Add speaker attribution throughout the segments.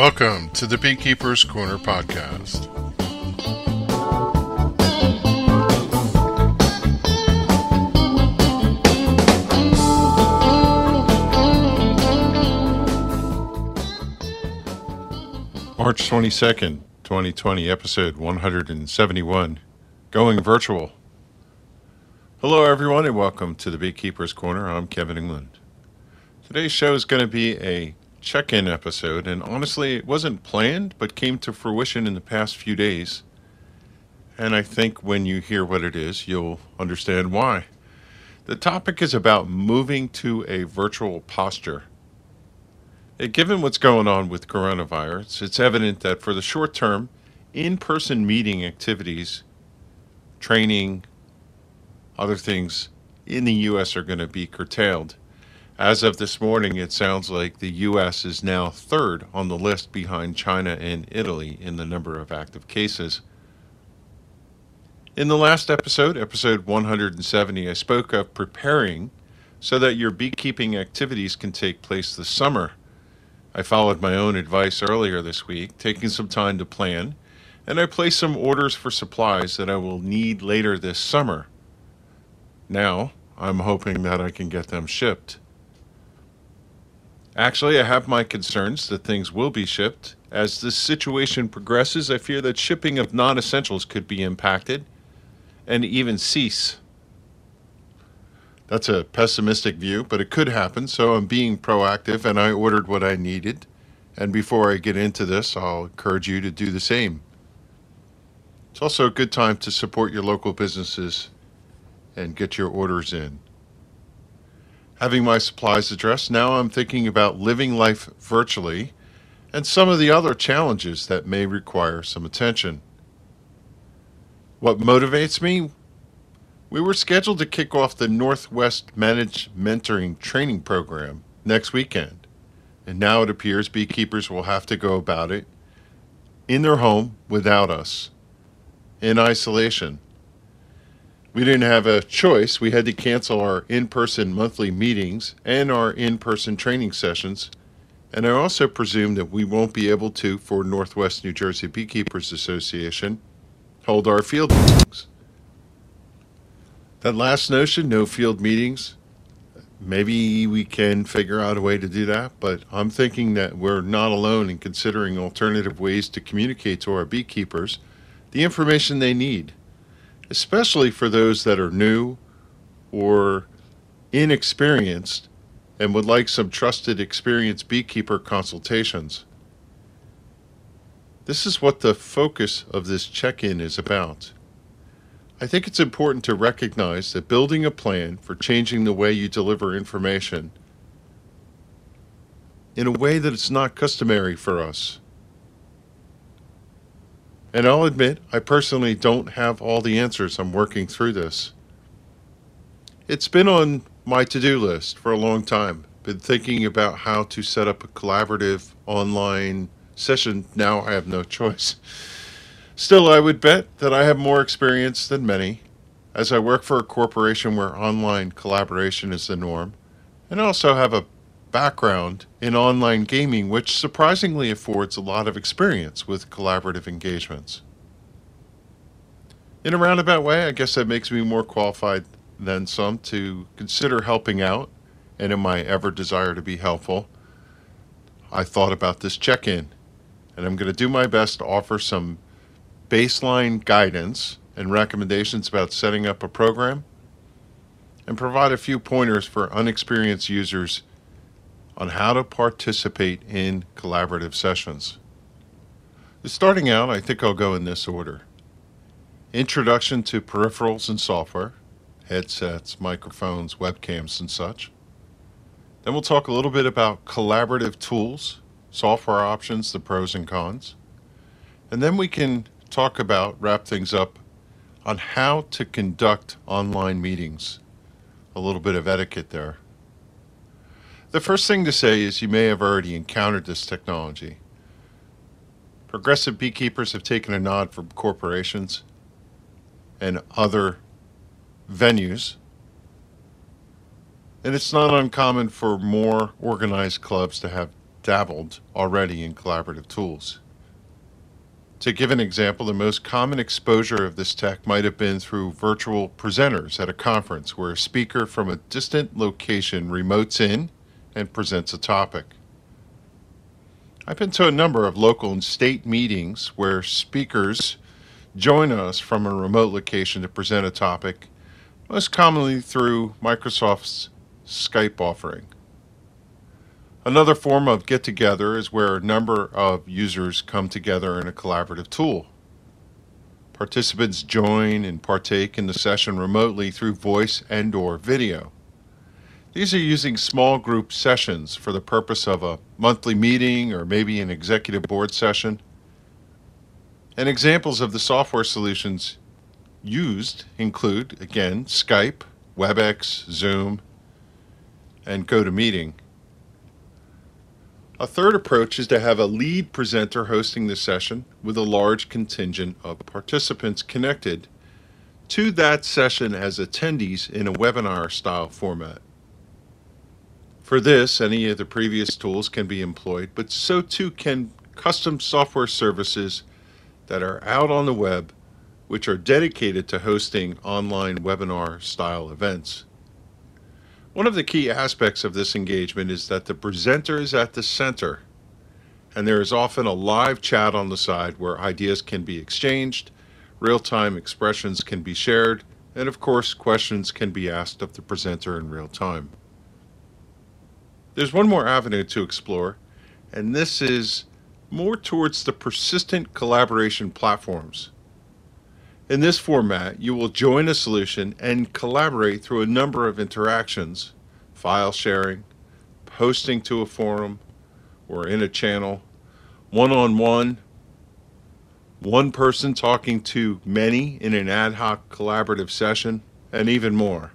Speaker 1: Welcome to the Beekeeper's Corner podcast. March 22nd, 2020, episode 171 Going Virtual. Hello, everyone, and welcome to the Beekeeper's Corner. I'm Kevin England. Today's show is going to be a check in episode, and honestly, it wasn't planned, but came to fruition in the past few days. And I think when you hear what it is, you'll understand why. The topic is about moving to a virtual posture. Uh, Given what's going on with coronavirus, it's evident that for the short term, in person meeting activities, training, other things in the U.S. are going to be curtailed. As of this morning, it sounds like the U.S. is now third on the list behind China and Italy in the number of active cases. In the last episode, episode 170, I spoke of preparing so that your beekeeping activities can take place this summer. I followed my own advice earlier this week, taking some time to plan, and I placed some orders for supplies that I will need later this summer. Now, I'm hoping that I can get them shipped. Actually, I have my concerns that things will be shipped. As this situation progresses, I fear that shipping of non essentials could be impacted and even cease. That's a pessimistic view, but it could happen, so I'm being proactive and I ordered what I needed. And before I get into this, I'll encourage you to do the same. It's also a good time to support your local businesses and get your orders in. Having my supplies addressed, now I'm thinking about living life virtually and some of the other challenges that may require some attention. What motivates me? We were scheduled to kick off the Northwest Managed Mentoring Training Program next weekend, and now it appears beekeepers will have to go about it in their home without us, in isolation. We didn't have a choice. We had to cancel our in person monthly meetings and our in person training sessions. And I also presume that we won't be able to, for Northwest New Jersey Beekeepers Association, hold our field meetings. That last notion, no field meetings, maybe we can figure out a way to do that, but I'm thinking that we're not alone in considering alternative ways to communicate to our beekeepers the information they need especially for those that are new or inexperienced and would like some trusted, experienced beekeeper consultations. This is what the focus of this check in is about. I think it's important to recognize that building a plan for changing the way you deliver information in a way that it's not customary for us and I'll admit, I personally don't have all the answers. I'm working through this. It's been on my to do list for a long time. Been thinking about how to set up a collaborative online session. Now I have no choice. Still, I would bet that I have more experience than many, as I work for a corporation where online collaboration is the norm, and also have a background in online gaming, which surprisingly affords a lot of experience with collaborative engagements. In a roundabout way, I guess that makes me more qualified than some to consider helping out, and in my ever desire to be helpful, I thought about this check in, and I'm going to do my best to offer some baseline guidance and recommendations about setting up a program and provide a few pointers for unexperienced users on how to participate in collaborative sessions. Starting out, I think I'll go in this order Introduction to peripherals and software, headsets, microphones, webcams, and such. Then we'll talk a little bit about collaborative tools, software options, the pros and cons. And then we can talk about, wrap things up, on how to conduct online meetings. A little bit of etiquette there. The first thing to say is you may have already encountered this technology. Progressive beekeepers have taken a nod from corporations and other venues. And it's not uncommon for more organized clubs to have dabbled already in collaborative tools. To give an example, the most common exposure of this tech might have been through virtual presenters at a conference where a speaker from a distant location remotes in and presents a topic. I've been to a number of local and state meetings where speakers join us from a remote location to present a topic, most commonly through Microsoft's Skype offering. Another form of get together is where a number of users come together in a collaborative tool. Participants join and partake in the session remotely through voice and or video. These are using small group sessions for the purpose of a monthly meeting or maybe an executive board session. And examples of the software solutions used include, again, Skype, WebEx, Zoom, and GoToMeeting. A third approach is to have a lead presenter hosting the session with a large contingent of participants connected to that session as attendees in a webinar style format. For this, any of the previous tools can be employed, but so too can custom software services that are out on the web which are dedicated to hosting online webinar style events. One of the key aspects of this engagement is that the presenter is at the center, and there is often a live chat on the side where ideas can be exchanged, real time expressions can be shared, and of course, questions can be asked of the presenter in real time. There's one more avenue to explore, and this is more towards the persistent collaboration platforms. In this format, you will join a solution and collaborate through a number of interactions, file sharing, posting to a forum or in a channel, one-on-one, one person talking to many in an ad hoc collaborative session, and even more.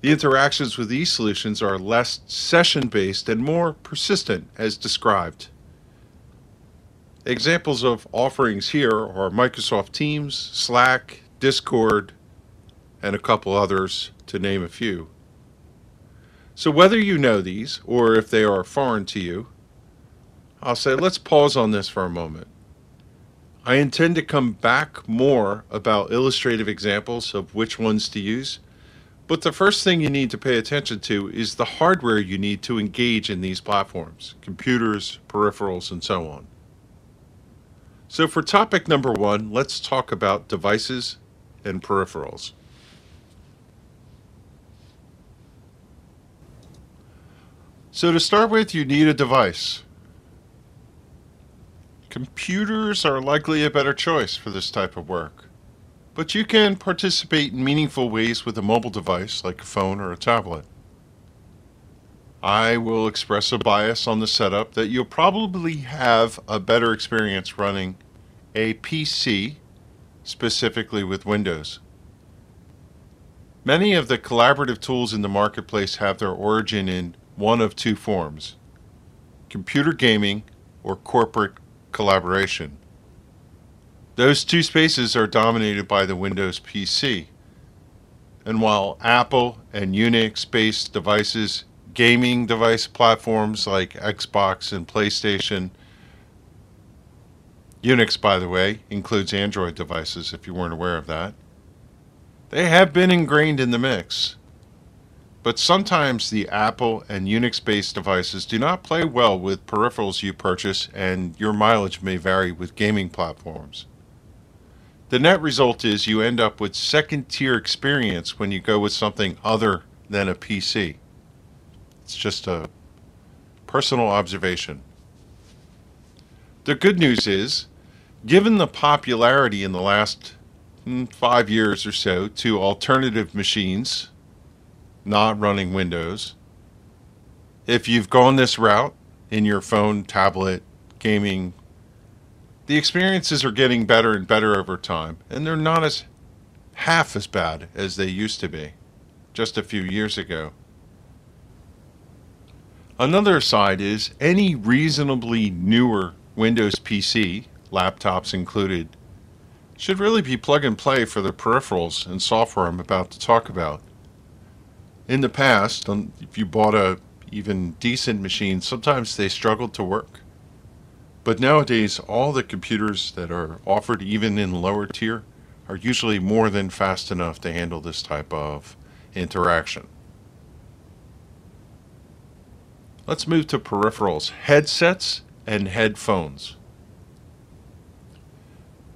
Speaker 1: The interactions with these solutions are less session-based and more persistent as described. Examples of offerings here are Microsoft Teams, Slack, Discord, and a couple others, to name a few. So whether you know these or if they are foreign to you, I'll say let's pause on this for a moment. I intend to come back more about illustrative examples of which ones to use, but the first thing you need to pay attention to is the hardware you need to engage in these platforms, computers, peripherals, and so on. So for topic number one, let's talk about devices and peripherals. So to start with, you need a device. Computers are likely a better choice for this type of work, but you can participate in meaningful ways with a mobile device like a phone or a tablet. I will express a bias on the setup that you'll probably have a better experience running a PC, specifically with Windows. Many of the collaborative tools in the marketplace have their origin in one of two forms computer gaming or corporate collaboration. Those two spaces are dominated by the Windows PC. And while Apple and Unix based devices gaming device platforms like Xbox and PlayStation. Unix, by the way, includes Android devices if you weren't aware of that. They have been ingrained in the mix. But sometimes the Apple and Unix based devices do not play well with peripherals you purchase, and your mileage may vary with gaming platforms. The net result is you end up with second tier experience when you go with something other than a PC. It's just a personal observation. The good news is, given the popularity in the last mm, five years or so to alternative machines not running Windows, if you've gone this route in your phone, tablet, gaming, the experiences are getting better and better over time, and they're not as half as bad as they used to be just a few years ago. Another side is any reasonably newer Windows PC, laptops included, should really be plug and play for the peripherals and software I'm about to talk about. In the past, um, if you bought a even decent machine, sometimes they struggled to work. But nowadays, all the computers that are offered, even in lower tier, are usually more than fast enough to handle this type of interaction. Let's move to peripherals, headsets and headphones.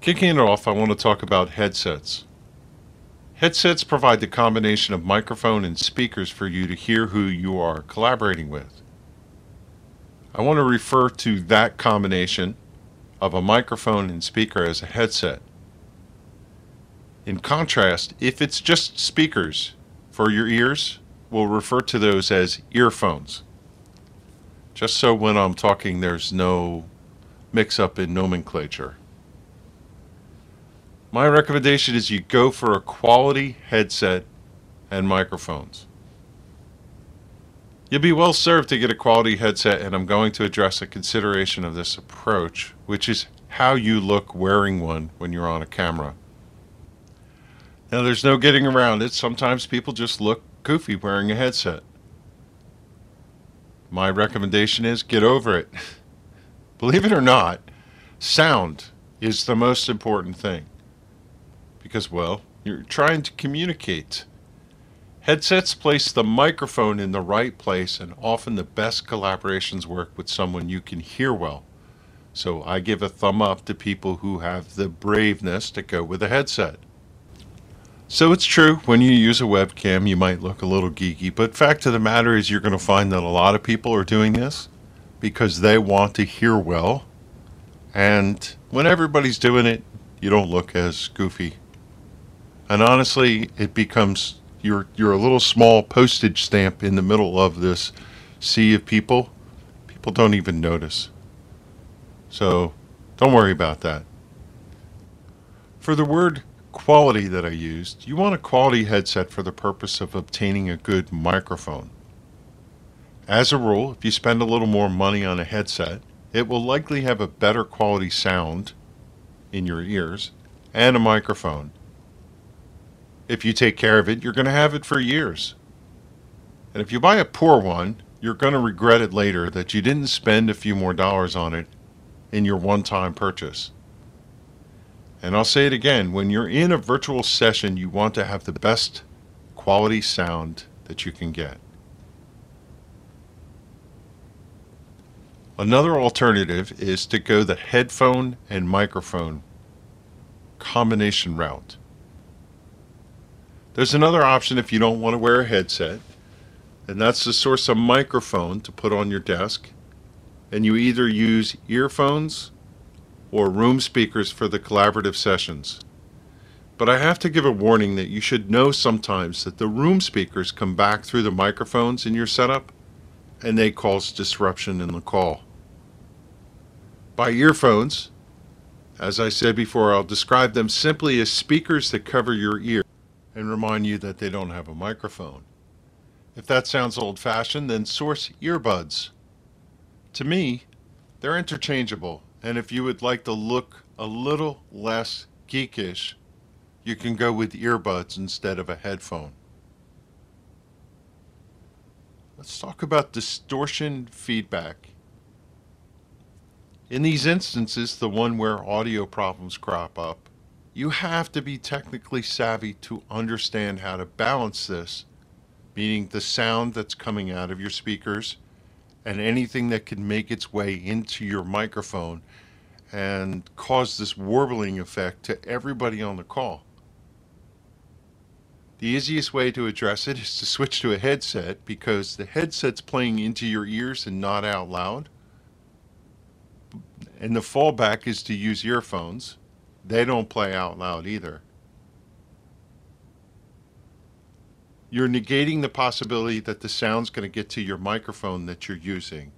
Speaker 1: Kicking it off, I want to talk about headsets. Headsets provide the combination of microphone and speakers for you to hear who you are collaborating with. I want to refer to that combination of a microphone and speaker as a headset. In contrast, if it's just speakers for your ears, we'll refer to those as earphones. Just so when I'm talking, there's no mix up in nomenclature. My recommendation is you go for a quality headset and microphones. You'll be well served to get a quality headset, and I'm going to address a consideration of this approach, which is how you look wearing one when you're on a camera. Now, there's no getting around it. Sometimes people just look goofy wearing a headset. My recommendation is get over it. Believe it or not, sound is the most important thing. Because, well, you're trying to communicate. Headsets place the microphone in the right place, and often the best collaborations work with someone you can hear well. So I give a thumb up to people who have the braveness to go with a headset. So it's true, when you use a webcam, you might look a little geeky, but fact of the matter is, you're going to find that a lot of people are doing this because they want to hear well. And when everybody's doing it, you don't look as goofy. And honestly, it becomes you're you're a little small postage stamp in the middle of this sea of people. People don't even notice. So don't worry about that. For the word quality that I used, you want a quality headset for the purpose of obtaining a good microphone. As a rule, if you spend a little more money on a headset, it will likely have a better quality sound in your ears and a microphone if you take care of it, you're going to have it for years. And if you buy a poor one, you're going to regret it later that you didn't spend a few more dollars on it in your one time purchase. And I'll say it again when you're in a virtual session, you want to have the best quality sound that you can get. Another alternative is to go the headphone and microphone combination route. There's another option if you don't want to wear a headset, and that's to source a microphone to put on your desk. And you either use earphones or room speakers for the collaborative sessions. But I have to give a warning that you should know sometimes that the room speakers come back through the microphones in your setup and they cause disruption in the call. By earphones, as I said before, I'll describe them simply as speakers that cover your ear and remind you that they don't have a microphone. If that sounds old fashioned, then source earbuds. To me, they're interchangeable, and if you would like to look a little less geekish, you can go with earbuds instead of a headphone. Let's talk about distortion feedback. In these instances, the one where audio problems crop up, you have to be technically savvy to understand how to balance this, meaning the sound that's coming out of your speakers and anything that can make its way into your microphone and cause this warbling effect to everybody on the call. The easiest way to address it is to switch to a headset because the headset's playing into your ears and not out loud. And the fallback is to use earphones they don't play out loud either. You're negating the possibility that the sound's going to get to your microphone that you're using.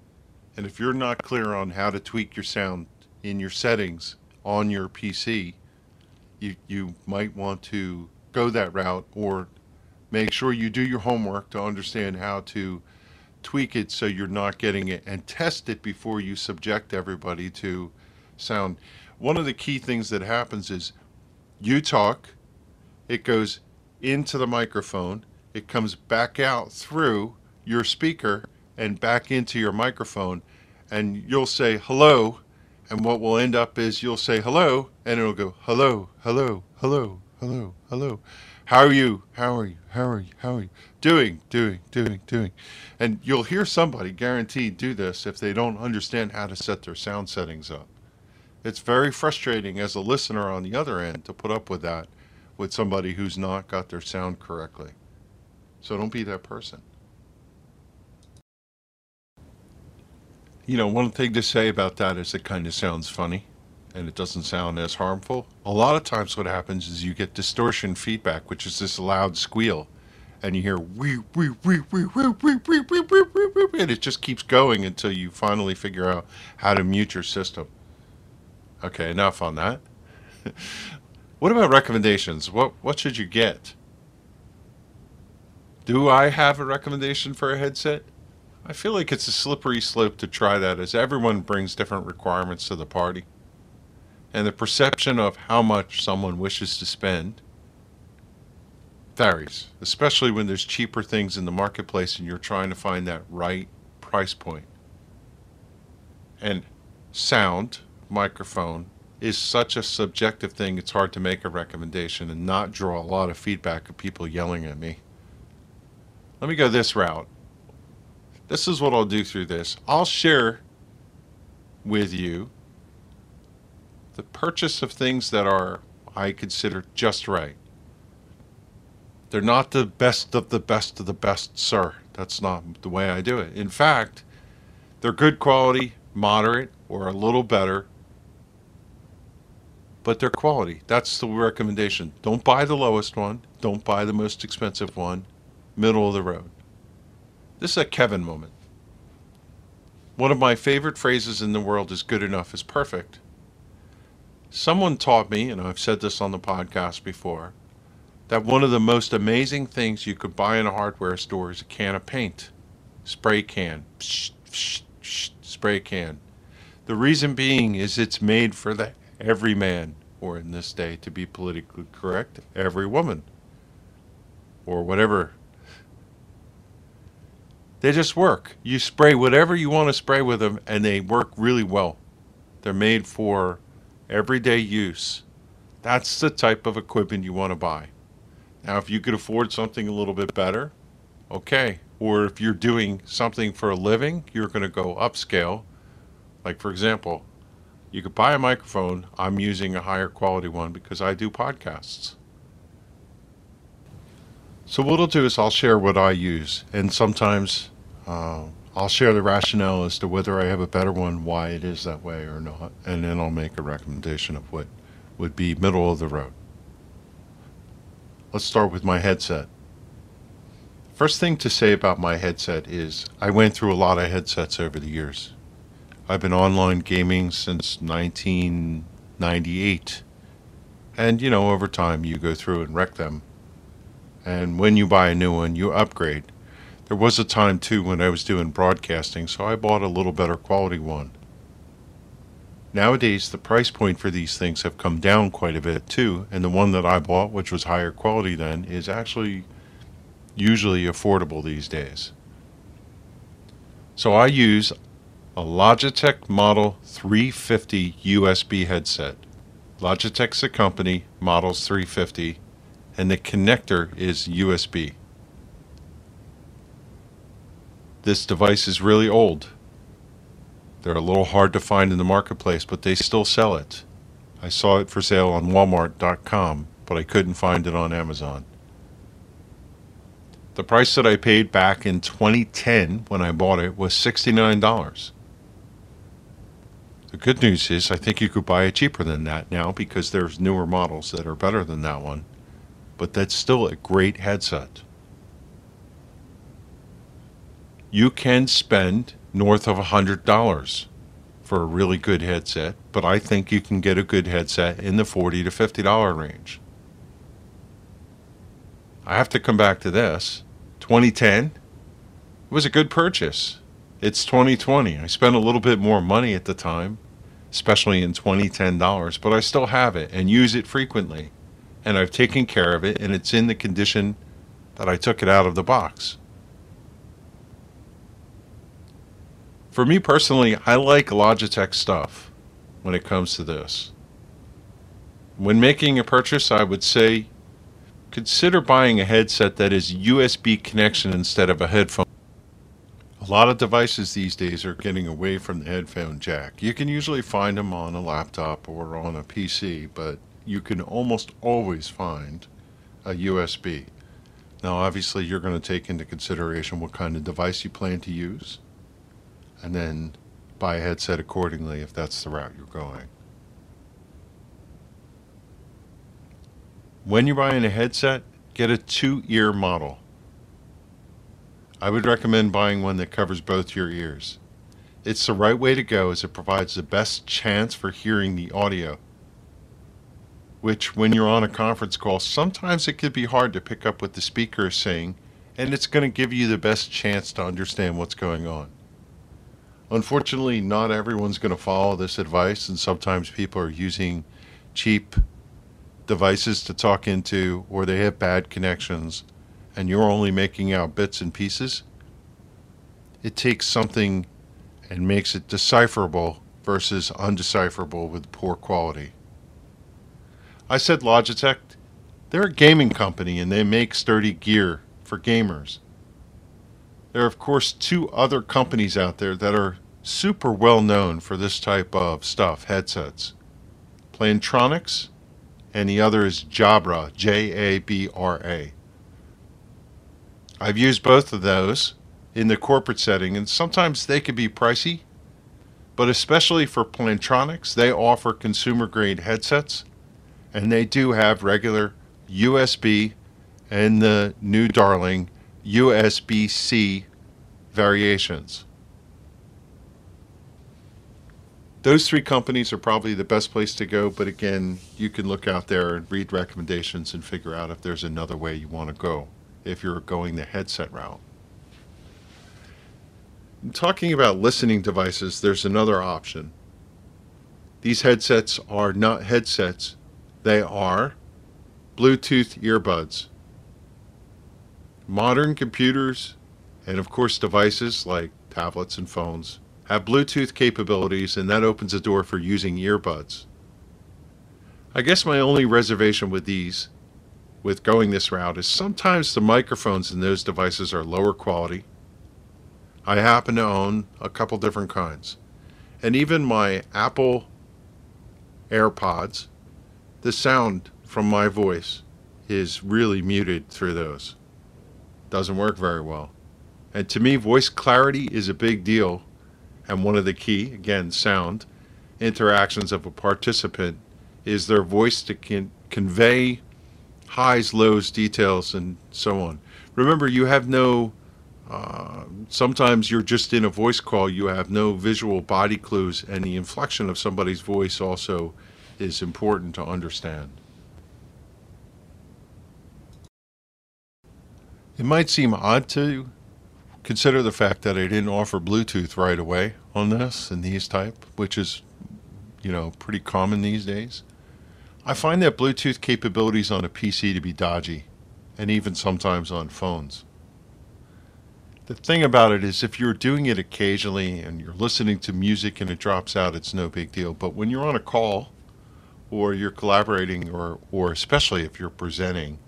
Speaker 1: And if you're not clear on how to tweak your sound in your settings on your PC, you, you might want to go that route or make sure you do your homework to understand how to tweak it so you're not getting it and test it before you subject everybody to sound one of the key things that happens is you talk, it goes into the microphone, it comes back out through your speaker, and back into your microphone, and you'll say hello, and what will end up is you'll say hello, and it'll go hello, hello, hello, hello, hello. How are you? How are you? How are you? How are you? Doing, doing, doing, doing. And you'll hear somebody guaranteed do this if they don't understand how to set their sound settings up. It's very frustrating as a listener on the other end to put up with that with somebody who's not got their sound correctly. So don't be that person. You know, one thing to say about that is it kind of sounds funny and it doesn't sound as harmful. A lot of times, what happens is you get distortion feedback, which is this loud squeal, and you hear wee wee wee wee wee wee wee wee wee wee and it just keeps going until you finally figure out how to mute your system. Okay, enough on that. what about recommendations? What what should you get? Do I have a recommendation for a headset? I feel like it's a slippery slope to try that as everyone brings different requirements to the party. And the perception of how much someone wishes to spend varies, especially when there's cheaper things in the marketplace and you're trying to find that right price point. And sound, microphone, is such a subjective thing, it's hard to make a recommendation and not draw a lot of feedback of people yelling at me. Let me go this route. This is what I'll do through this. I'll share with you the purchase of things that are, I consider, just right. They're not the best of the best of the best, sir. That's not the way I do it. In fact, they're good quality, moderate, or a little better, but they're quality. That's the recommendation. Don't buy the lowest one, don't buy the most expensive one middle of the road. This is a Kevin moment. One of my favorite phrases in the world is good enough is perfect. Someone taught me, and I've said this on the podcast before, that one of the most amazing things you could buy in a hardware store is a can of paint. Spray can. Psh, psh, psh, spray can. The reason being is it's made for the every man, or in this day, to be politically correct, every woman, or whatever they just work. You spray whatever you want to spray with them, and they work really well. They're made for everyday use. That's the type of equipment you want to buy. Now, if you could afford something a little bit better, okay. Or if you're doing something for a living, you're going to go upscale. Like, for example, you could buy a microphone. I'm using a higher quality one because I do podcasts. So, what I'll do is I'll share what I use, and sometimes uh, I'll share the rationale as to whether I have a better one, why it is that way or not, and then I'll make a recommendation of what would be middle of the road. Let's start with my headset. First thing to say about my headset is I went through a lot of headsets over the years. I've been online gaming since 1998. And, you know, over time you go through and wreck them. And when you buy a new one, you upgrade. There was a time too when I was doing broadcasting, so I bought a little better quality one. Nowadays, the price point for these things have come down quite a bit too, and the one that I bought, which was higher quality then, is actually usually affordable these days. So I use a Logitech Model 350 USB headset. Logitech's a company, Models 350, and the connector is USB. this device is really old. They're a little hard to find in the marketplace, but they still sell it. I saw it for sale on Walmart.com, but I couldn't find it on Amazon. The price that I paid back in 2010 when I bought it was $69. The good news is I think you could buy it cheaper than that now because there's newer models that are better than that one. But that's still a great headset you can spend north of $100 for a really good headset, but I think you can get a good headset in the 40 to $50 range. I have to come back to this. 2010 was a good purchase. It's 2020. I spent a little bit more money at the time, especially in 2010 dollars, but I still have it and use it frequently. And I've taken care of it and it's in the condition that I took it out of the box. For me personally, I like Logitech stuff when it comes to this. When making a purchase, I would say consider buying a headset that is USB connection instead of a headphone. A lot of devices these days are getting away from the headphone jack. You can usually find them on a laptop or on a PC, but you can almost always find a USB. Now, obviously, you're going to take into consideration what kind of device you plan to use and then buy a headset accordingly if that's the route you're going. When you're buying a headset, get a two ear model. I would recommend buying one that covers both your ears. It's the right way to go as it provides the best chance for hearing the audio. Which, when you're on a conference call, sometimes it could be hard to pick up what the speaker is saying, and it's going to give you the best chance to understand what's going on. Unfortunately, not everyone's going to follow this advice, and sometimes people are using cheap devices to talk into, or they have bad connections, and you're only making out bits and pieces. It takes something and makes it decipherable versus undecipherable with poor quality. I said Logitech, they're a gaming company and they make sturdy gear for gamers. There are, of course, two other companies out there that are super well known for this type of stuff headsets Plantronics, and the other is Jabra, J A B R A. I've used both of those in the corporate setting, and sometimes they can be pricey, but especially for Plantronics, they offer consumer grade headsets, and they do have regular USB and the new darling USB C variations. Those three companies are probably the best place to go, but again, you can look out there and read recommendations and figure out if there's another way you want to go if you're going the headset route. Talking about listening devices, there's another option. These headsets are not headsets, they are Bluetooth earbuds. Modern computers and, of course, devices like tablets and phones have Bluetooth capabilities, and that opens the door for using earbuds. I guess my only reservation with these, with going this route, is sometimes the microphones in those devices are lower quality. I happen to own a couple different kinds. And even my Apple AirPods, the sound from my voice is really muted through those. Doesn't work very well. And to me, voice clarity is a big deal. And one of the key, again, sound interactions of a participant is their voice to can convey highs, lows, details, and so on. Remember, you have no, uh, sometimes you're just in a voice call, you have no visual body clues, and the inflection of somebody's voice also is important to understand. It might seem odd to consider the fact that I didn't offer Bluetooth right away on this and these type, which is, you know, pretty common these days. I find that Bluetooth capabilities on a PC to be dodgy, and even sometimes on phones. The thing about it is, if you're doing it occasionally and you're listening to music and it drops out, it's no big deal. But when you're on a call or you're collaborating, or, or especially if you're presenting,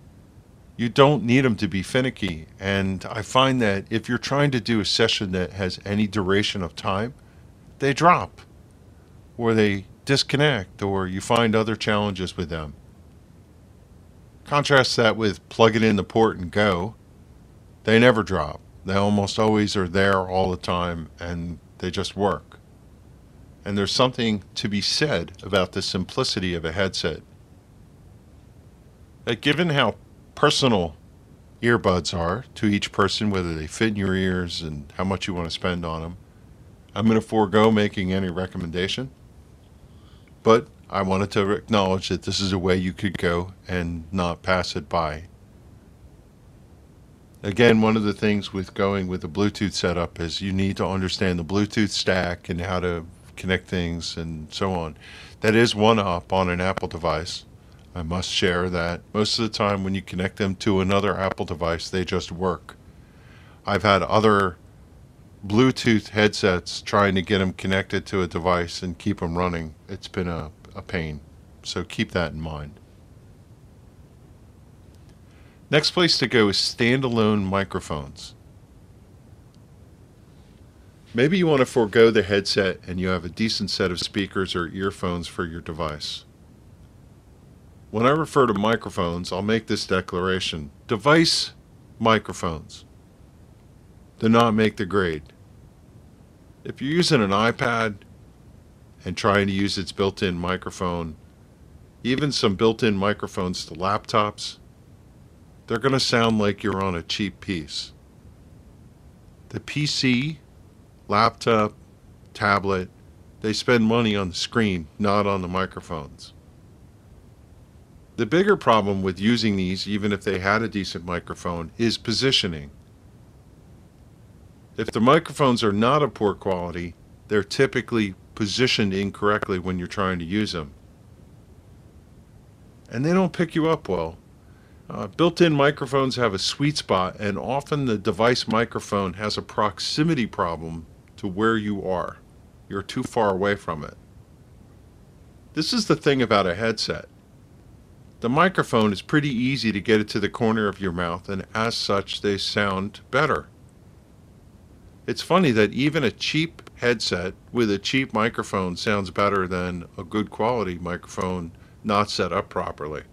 Speaker 1: you don't need them to be finicky. And I find that if you're trying to do a session that has any duration of time, they drop or they disconnect or you find other challenges with them. Contrast that with plug it in the port and go. They never drop. They almost always are there all the time and they just work. And there's something to be said about the simplicity of a headset. That given how personal earbuds are to each person, whether they fit in your ears and how much you want to spend on them. I'm going to forego making any recommendation, but I wanted to acknowledge that this is a way you could go and not pass it by. Again, one of the things with going with the Bluetooth setup is you need to understand the Bluetooth stack and how to connect things and so on. That is one up on an Apple device. I must share that most of the time when you connect them to another Apple device, they just work. I've had other Bluetooth headsets trying to get them connected to a device and keep them running. It's been a, a pain. So keep that in mind. Next place to go is standalone microphones. Maybe you want to forego the headset and you have a decent set of speakers or earphones for your device. When I refer to microphones, I'll make this declaration. Device microphones do not make the grade. If you're using an iPad and trying to use its built-in microphone, even some built-in microphones to laptops, they're going to sound like you're on a cheap piece. The PC, laptop, tablet, they spend money on the screen, not on the microphones. The bigger problem with using these, even if they had a decent microphone, is positioning. If the microphones are not of poor quality, they're typically positioned incorrectly when you're trying to use them. And they don't pick you up well. Uh, built-in microphones have a sweet spot, and often the device microphone has a proximity problem to where you are. You're too far away from it. This is the thing about a headset. The microphone is pretty easy to get it to the corner of your mouth, and as such, they sound better. It's funny that even a cheap headset with a cheap microphone sounds better than a good quality microphone not set up properly.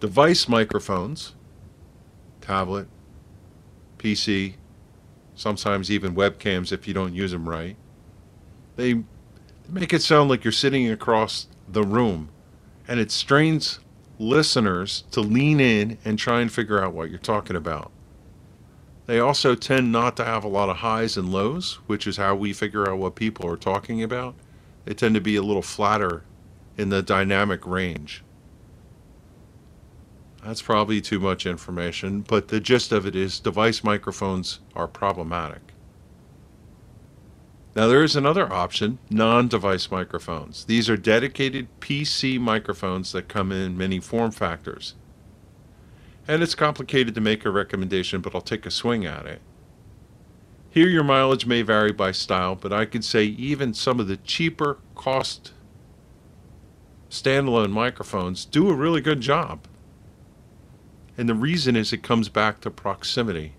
Speaker 1: Device microphones, tablet, PC, sometimes even webcams if you don't use them right, they make it sound like you're sitting across the room and it strains listeners to lean in and try and figure out what you're talking about. They also tend not to have a lot of highs and lows, which is how we figure out what people are talking about. They tend to be a little flatter in the dynamic range. That's probably too much information, but the gist of it is device microphones are problematic. Now, there is another option non device microphones. These are dedicated PC microphones that come in many form factors. And it's complicated to make a recommendation, but I'll take a swing at it. Here, your mileage may vary by style, but I could say even some of the cheaper cost standalone microphones do a really good job. And the reason is it comes back to proximity.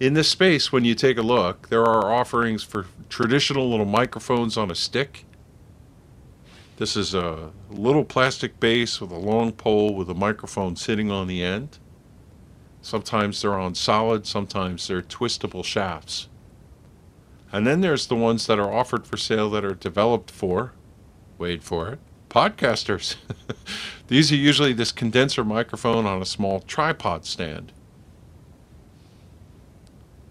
Speaker 1: In this space, when you take a look, there are offerings for traditional little microphones on a stick. This is a little plastic base with a long pole with a microphone sitting on the end. Sometimes they're on solid, sometimes they're twistable shafts. And then there's the ones that are offered for sale that are developed for, wait for it, podcasters. These are usually this condenser microphone on a small tripod stand.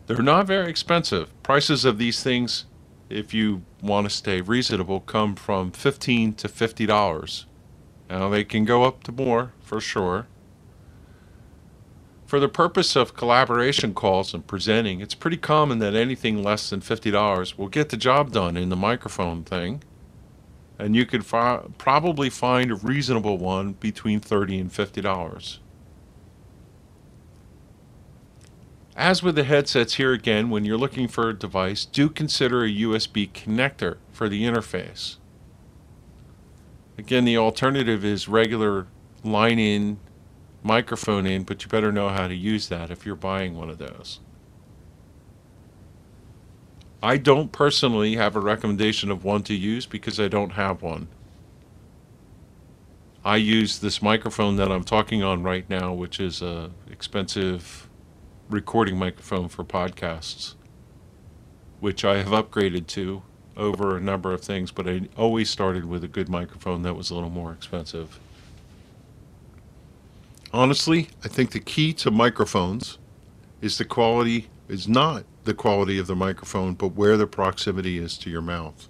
Speaker 1: They're not very expensive. Prices of these things, if you want to stay reasonable, come from 15 to $50. Now, they can go up to more, for sure. For the purpose of collaboration calls and presenting, it's pretty common that anything less than $50 will get the job done in the microphone thing. And you could fi- probably find a reasonable one between 30 and $50. As with the headsets here again, when you're looking for a device, do consider a USB connector for the interface. Again, the alternative is regular line in, microphone in, but you better know how to use that if you're buying one of those. I don't personally have a recommendation of one to use because I don't have one. I use this microphone that I'm talking on right now, which is a expensive recording microphone for podcasts, which I have upgraded to over a number of things, but I always started with a good microphone that was a little more expensive. Honestly, I think the key to microphones is the quality is not the quality of the microphone, but where the proximity is to your mouth.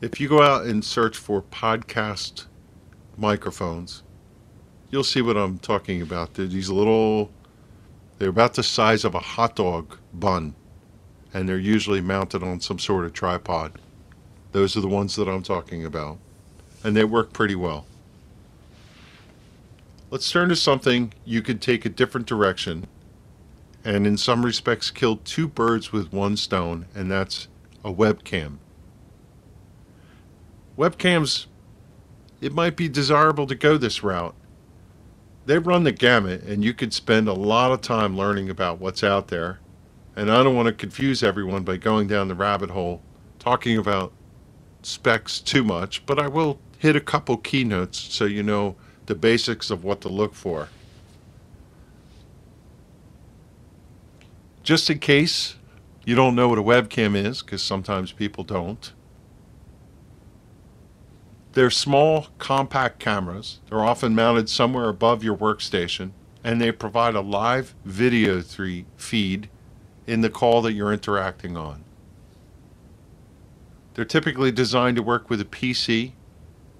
Speaker 1: If you go out and search for podcast microphones, you'll see what I'm talking about. They're these little, they're about the size of a hot dog bun, and they're usually mounted on some sort of tripod. Those are the ones that I'm talking about, and they work pretty well. Let's turn to something you could take a different direction and in some respects kill two birds with one stone, and that's a webcam. Webcams, it might be desirable to go this route. They run the gamut, and you could spend a lot of time learning about what's out there. And I don't want to confuse everyone by going down the rabbit hole talking about specs too much, but I will hit a couple keynotes so you know the basics of what to look for. Just in case you don't know what a webcam is, because sometimes people don't, they're small, compact cameras. They're often mounted somewhere above your workstation, and they provide a live video feed in the call that you're interacting on. They're typically designed to work with a PC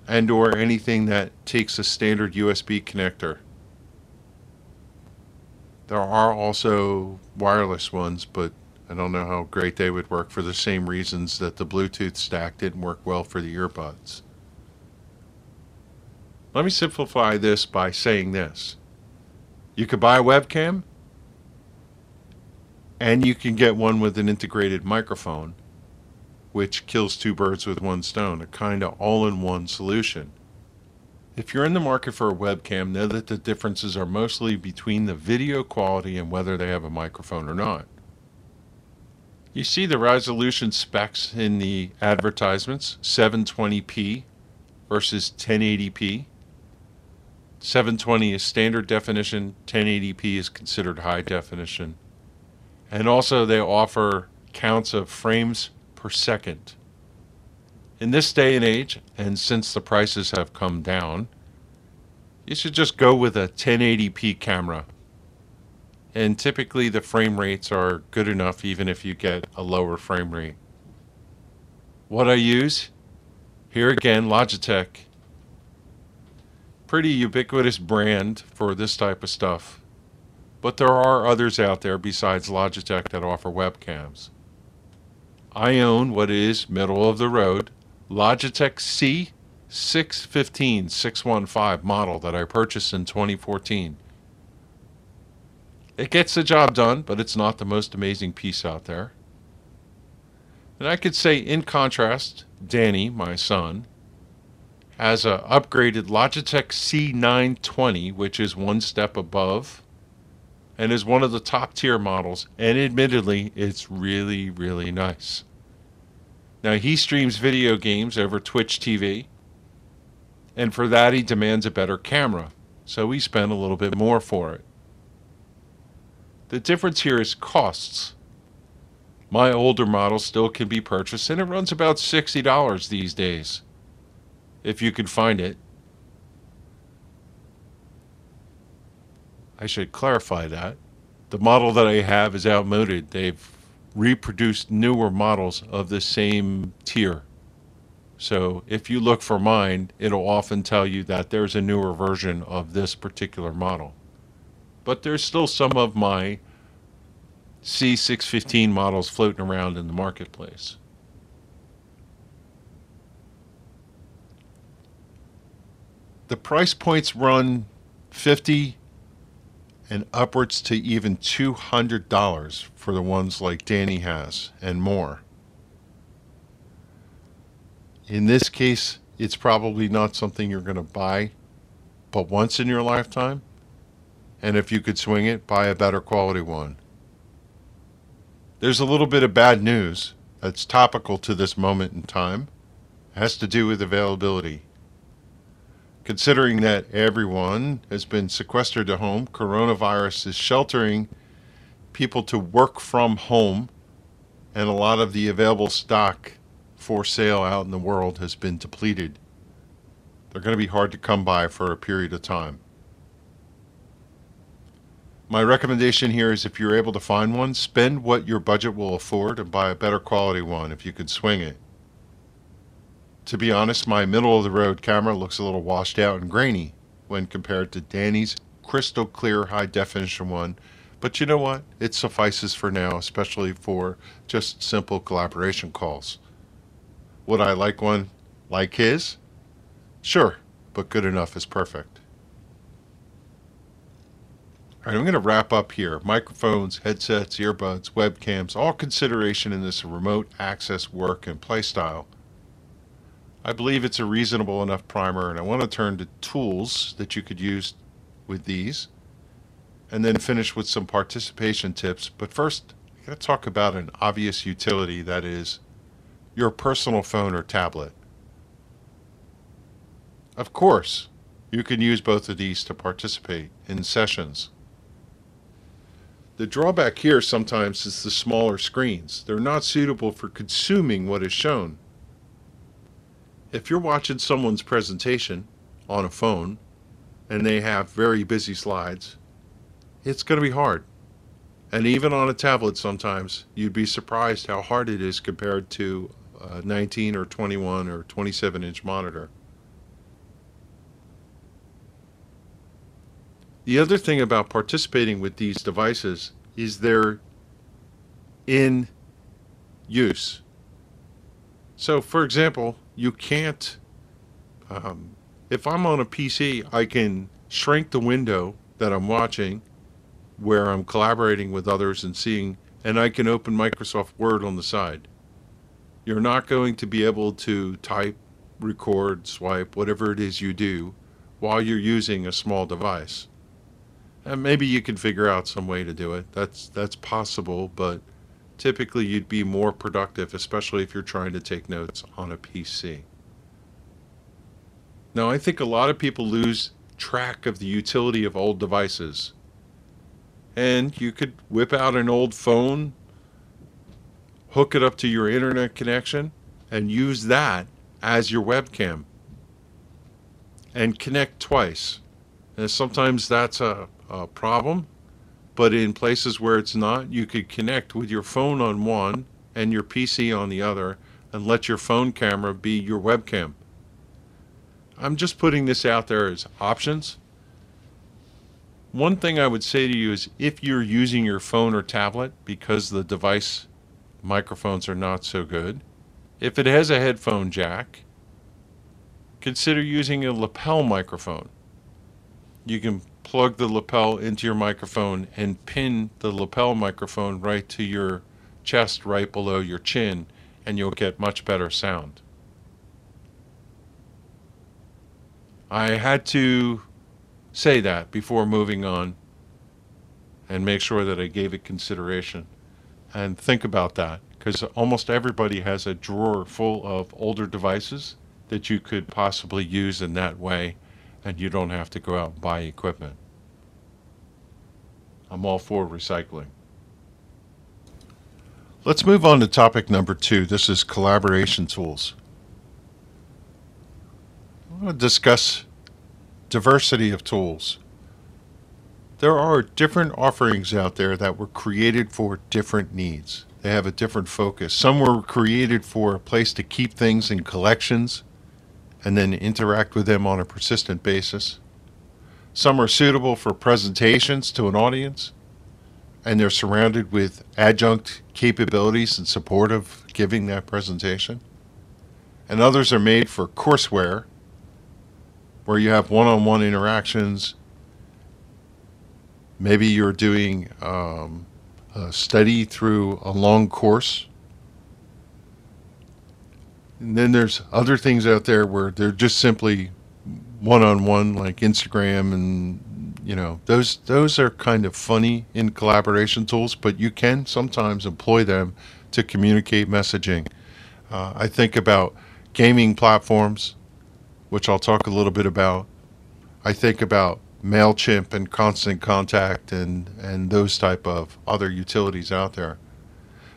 Speaker 1: and or anything that takes a standard USB connector. There are also wireless ones, but I don't know how great they would work for the same reasons that the Bluetooth stack didn't work well for the earbuds. Let me simplify this by saying this. You could buy a webcam and you can get one with an integrated microphone, which kills two birds with one stone, a kind of all in one solution. If you're in the market for a webcam, know that the differences are mostly between the video quality and whether they have a microphone or not. You see the resolution specs in the advertisements 720p versus 1080p. 720 is standard definition, 1080p is considered high definition. And also, they offer counts of frames per second. In this day and age, and since the prices have come down, you should just go with a 1080p camera. And typically, the frame rates are good enough even if you get a lower frame rate. What I use? Here again, Logitech pretty ubiquitous brand for this type of stuff. But there are others out there besides Logitech that offer webcams. I own what is middle of the road Logitech C615 615 model that I purchased in 2014. It gets the job done, but it's not the most amazing piece out there. And I could say, in contrast, Danny, my son, has a upgraded Logitech C920, which is one step above and is one of the top tier models. And admittedly, it's really, really nice. Now, he streams video games over Twitch TV, and for that, he demands a better camera. So we spend a little bit more for it. The difference here is costs. My older model still can be purchased, and it runs about $60 these days if you could find it. I should clarify that. The model that I have is outmoded. They've reproduced newer models of the same tier. So if you look for mine, it'll often tell you that there's a newer version of this particular model. But there's still some of my C615 models floating around in the marketplace. The price points run 50 and upwards to even $200 for the ones like Danny has and more. In this case, it's probably not something you're going to buy but once in your lifetime. And if you could swing it, buy a better quality one. There's a little bit of bad news that's topical to this moment in time. It has to do with availability. Considering that everyone has been sequestered at home, coronavirus is sheltering people to work from home, and a lot of the available stock for sale out in the world has been depleted. They're going to be hard to come by for a period of time. My recommendation here is if you're able to find one, spend what your budget will afford and buy a better quality one if you can swing it. To be honest, my middle of the road camera looks a little washed out and grainy when compared to Danny's crystal clear high definition one. But you know what? It suffices for now, especially for just simple collaboration calls. Would I like one like his? Sure, but good enough is perfect. All right, I'm going to wrap up here. Microphones, headsets, earbuds, webcams, all consideration in this remote access work and play style. I believe it's a reasonable enough primer, and I want to turn to tools that you could use with these, and then finish with some participation tips. But first, I got to talk about an obvious utility that is your personal phone or tablet. Of course, you can use both of these to participate in sessions. The drawback here sometimes is the smaller screens. They're not suitable for consuming what is shown. If you're watching someone's presentation on a phone and they have very busy slides, it's going to be hard. And even on a tablet, sometimes you'd be surprised how hard it is compared to a 19 or 21 or 27 inch monitor. The other thing about participating with these devices is they're in use. So, for example, you can't, um, if I'm on a PC, I can shrink the window that I'm watching where I'm collaborating with others and seeing, and I can open Microsoft Word on the side. You're not going to be able to type, record, swipe, whatever it is you do while you're using a small device. And maybe you can figure out some way to do it. That's that's possible, but typically you'd be more productive, especially if you're trying to take notes on a PC. Now, I think a lot of people lose track of the utility of old devices. And you could whip out an old phone, hook it up to your internet connection, and use that as your webcam. And connect twice. And sometimes that's a uh, problem, but in places where it's not, you could connect with your phone on one and your PC on the other and let your phone camera be your webcam. I'm just putting this out there as options. One thing I would say to you is if you're using your phone or tablet because the device microphones are not so good, if it has a headphone jack, consider using a lapel microphone. You can plug the lapel into your microphone and pin the lapel microphone right to your chest, right below your chin, and you'll get much better sound. I had to say that before moving on and make sure that I gave it consideration and think about that because almost everybody has a drawer full of older devices that you could possibly use in that way and you don't have to go out and buy equipment. I'm all for recycling. Let's move on to topic number two. This is collaboration tools. I want to discuss diversity of tools. There are different offerings out there that were created for different needs. They have a different focus. Some were created for a place to keep things in collections and then interact with them on a persistent basis. Some are suitable for presentations to an audience, and they're surrounded with adjunct capabilities in support of giving that presentation. And others are made for courseware, where you have one on one interactions. Maybe you're doing um, a study through a long course and then there's other things out there where they're just simply one on one, like Instagram, and you know those those are kind of funny in collaboration tools, but you can sometimes employ them to communicate messaging. Uh, I think about gaming platforms, which I'll talk a little bit about. I think about Mailchimp and Constant Contact and and those type of other utilities out there.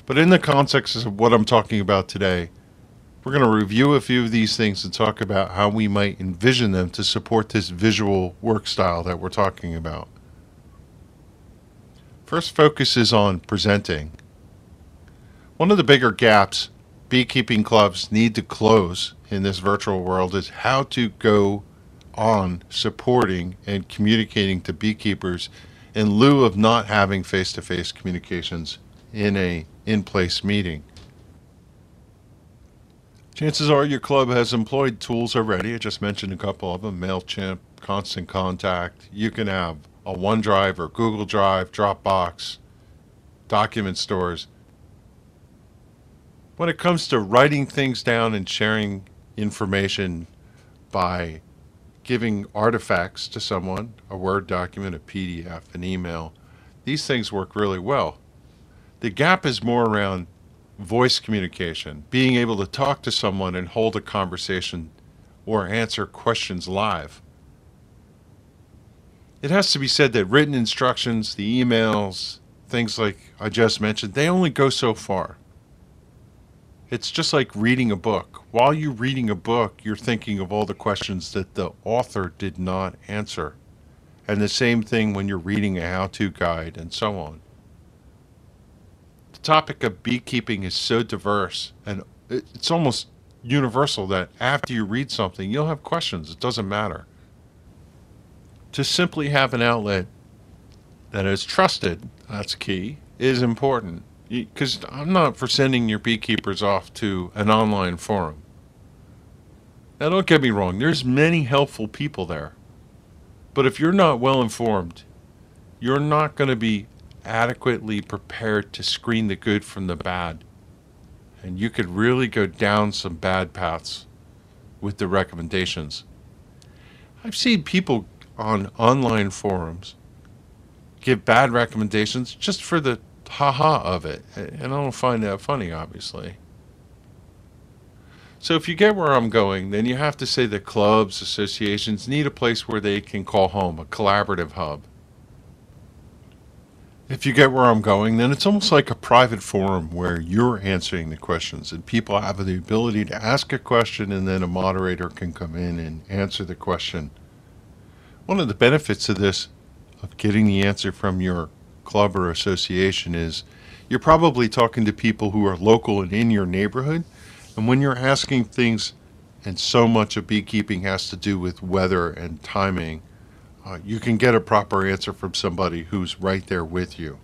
Speaker 1: But in the context of what I'm talking about today, we're going to review a few of these things and talk about how we might envision them to support this visual work style that we're talking about. First focus is on presenting. One of the bigger gaps beekeeping clubs need to close in this virtual world is how to go on supporting and communicating to beekeepers in lieu of not having face-to-face communications in a in-place meeting. Chances are your club has employed tools already. I just mentioned a couple of them MailChimp, Constant Contact. You can have a OneDrive or Google Drive, Dropbox, document stores. When it comes to writing things down and sharing information by giving artifacts to someone, a Word document, a PDF, an email, these things work really well. The gap is more around voice communication, being able to talk to someone and hold a conversation or answer questions live. It has to be said that written instructions, the emails, things like I just mentioned, they only go so far. It's just like reading a book. While you're reading a book, you're thinking of all the questions that the author did not answer. And the same thing when you're reading a how to guide and so on. The topic of beekeeping is so diverse and it's almost universal that after you read something, you'll have questions. It doesn't matter. To simply have an outlet that is trusted, that's key, is important because I'm not for sending your beekeepers off to an online forum. Now, don't get me wrong, there's many helpful people there. But if you're not well informed, you're not going to be adequately prepared to screen the good from the bad. And you could really go down some bad paths with the recommendations. I've seen people on online forums give bad recommendations just for the haha of it. And I don't find that funny, obviously. So if you get where I'm going, then you have to say that clubs, associations need a place where they can call home, a collaborative hub. If you get where I'm going, then it's almost like a private forum where you're answering the questions and people have the ability to ask a question and then a moderator can come in and answer the question. One of the benefits of this, of getting the answer from your club or association is you're probably talking to people who are local and in your neighborhood. And when you're asking things, and so much of beekeeping has to do with weather and timing, uh, you can get a proper answer from somebody who's right there with you.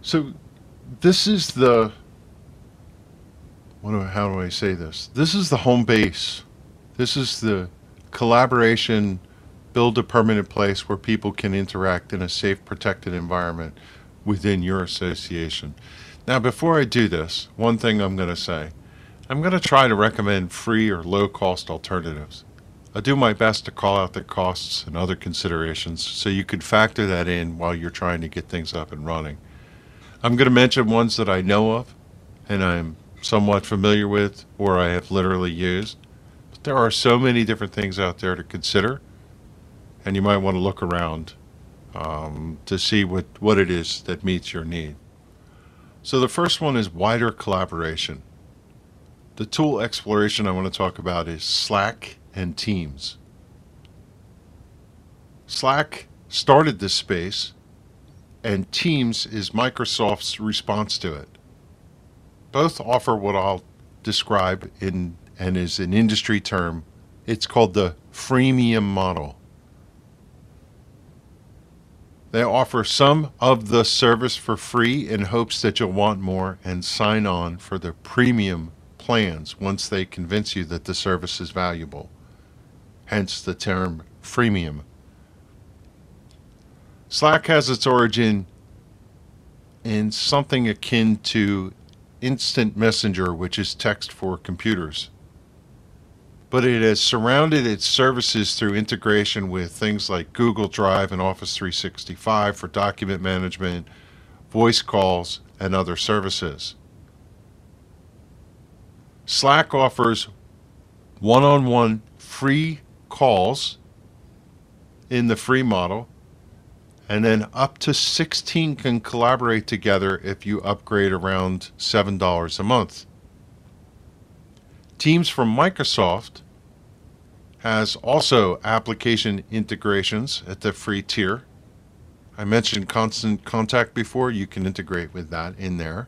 Speaker 1: So, this is the what do, how do I say this? This is the home base. This is the collaboration build a permanent place where people can interact in a safe, protected environment within your association. Now, before I do this, one thing I'm going to say I'm going to try to recommend free or low cost alternatives. I do my best to call out the costs and other considerations so you can factor that in while you're trying to get things up and running. I'm going to mention ones that I know of and I'm somewhat familiar with or I have literally used. But there are so many different things out there to consider and you might want to look around um, to see what, what it is that meets your need. So the first one is wider collaboration. The tool exploration I want to talk about is Slack and Teams. Slack started this space, and Teams is Microsoft's response to it. Both offer what I'll describe in and is an industry term. It's called the freemium model. They offer some of the service for free in hopes that you'll want more and sign on for the premium plans once they convince you that the service is valuable. Hence the term freemium. Slack has its origin in something akin to instant messenger, which is text for computers but it has surrounded its services through integration with things like Google Drive and Office 365 for document management, voice calls, and other services. Slack offers one on one free calls in the free model, and then up to 16 can collaborate together if you upgrade around $7 a month. Teams from Microsoft has also application integrations at the free tier. I mentioned Constant Contact before. You can integrate with that in there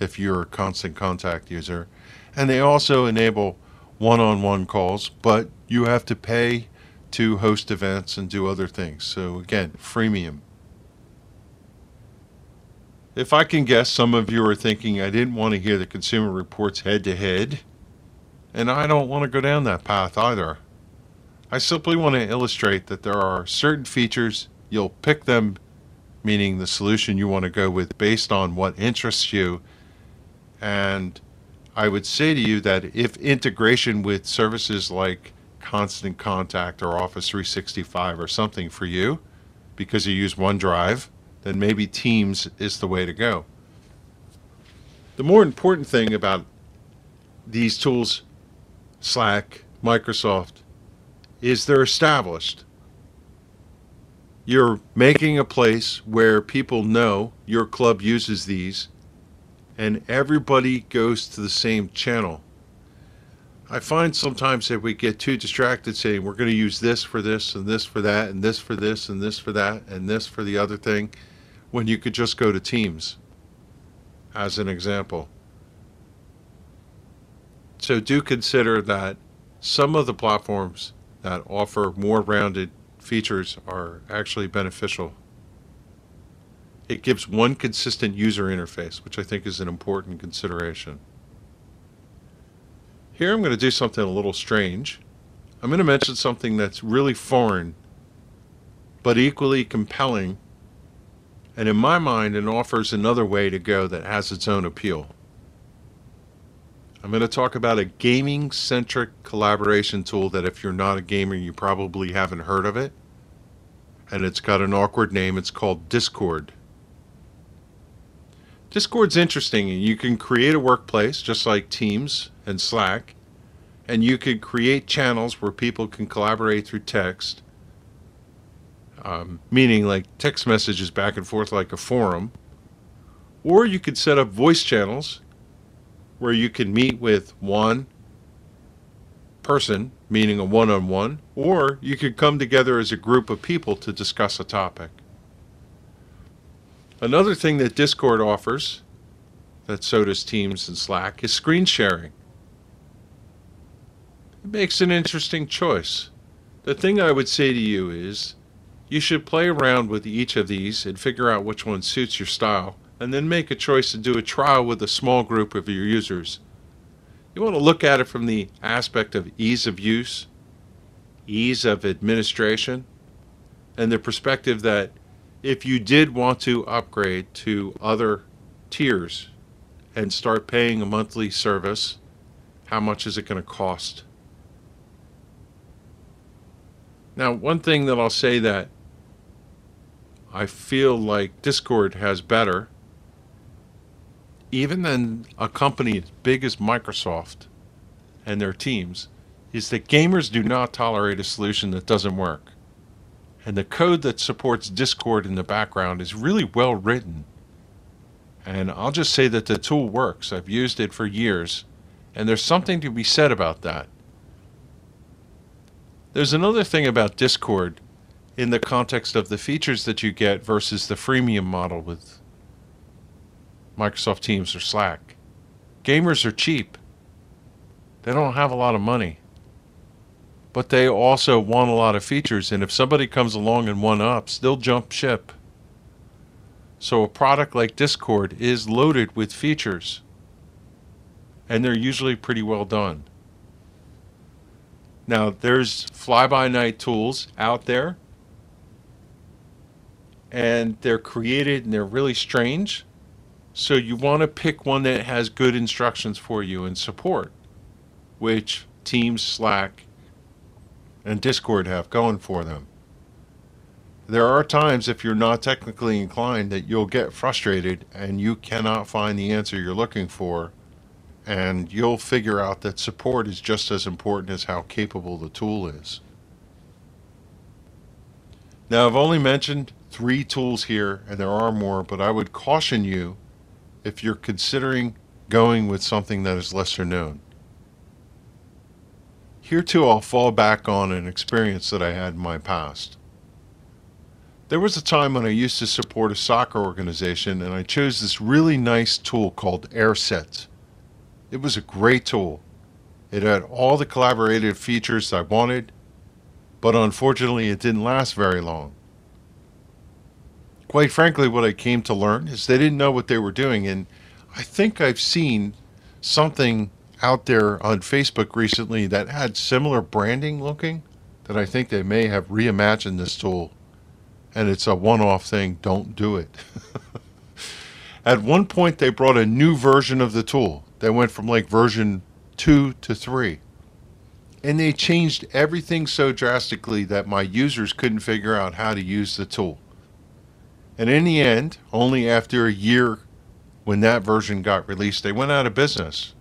Speaker 1: if you're a Constant Contact user. And they also enable one on one calls, but you have to pay to host events and do other things. So, again, freemium. If I can guess, some of you are thinking I didn't want to hear the Consumer Reports head to head and I don't want to go down that path either. I simply want to illustrate that there are certain features you'll pick them, meaning the solution you want to go with based on what interests you. And I would say to you that if integration with services like Constant Contact or Office 365 or something for you, because you use OneDrive, then maybe Teams is the way to go. The more important thing about these tools, Slack, Microsoft, is they're established. You're making a place where people know your club uses these and everybody goes to the same channel. I find sometimes that we get too distracted saying we're going to use this for this and this for that and this for this and this for that and this for the other thing when you could just go to Teams as an example. So do consider that some of the platforms that offer more rounded features are actually beneficial. It gives one consistent user interface, which I think is an important consideration. Here I'm going to do something a little strange. I'm going to mention something that's really foreign, but equally compelling and in my mind, it offers another way to go that has its own appeal. I'm going to talk about a gaming centric collaboration tool that, if you're not a gamer, you probably haven't heard of it. And it's got an awkward name. It's called Discord. Discord's interesting. You can create a workplace just like Teams and Slack, and you could create channels where people can collaborate through text um, meaning like text messages back and forth like a forum. Or you could set up voice channels where you can meet with one person, meaning a one on one, or you could come together as a group of people to discuss a topic. Another thing that Discord offers, that so does Teams and Slack, is screen sharing. It makes an interesting choice. The thing I would say to you is you should play around with each of these and figure out which one suits your style, and then make a choice to do a trial with a small group of your users. You want to look at it from the aspect of ease of use, ease of administration, and the perspective that if you did want to upgrade to other tiers and start paying a monthly service, how much is it going to cost? Now, one thing that I'll say that I feel like Discord has better, even than a company as big as Microsoft and their teams, is that gamers do not tolerate a solution that doesn't work. And the code that supports Discord in the background is really well written. And I'll just say that the tool works. I've used it for years, and there's something to be said about that. There's another thing about Discord in the context of the features that you get versus the freemium model with Microsoft Teams or Slack. Gamers are cheap. They don't have a lot of money. But they also want a lot of features, and if somebody comes along and one ups, they'll jump ship. So a product like Discord is loaded with features, and they're usually pretty well done. Now, there's fly by night tools out there and they're created and they're really strange. So you want to pick one that has good instructions for you and support, which Teams, Slack, and Discord have going for them. There are times if you're not technically inclined that you'll get frustrated and you cannot find the answer you're looking for and you'll figure out that support is just as important as how capable the tool is. Now, I've only mentioned three tools here, and there are more, but I would caution you if you're considering going with something that is lesser known. Here too, I'll fall back on an experience that I had in my past. There was a time when I used to support a soccer organization, and I chose this really nice tool called AirSet. It was a great tool. It had all the collaborative features I wanted, but unfortunately, it didn't last very long quite frankly, what I came to learn is they didn't know what they were doing. And I think I've seen something out there on Facebook recently that had similar branding looking that I think they may have reimagined this tool and it's a one off thing. Don't do it. At one point, they brought a new version of the tool. They went from like version two to three. And they changed everything so drastically that my users couldn't figure out how to use the tool. And in the end, only after a year when that version got released, they went out of business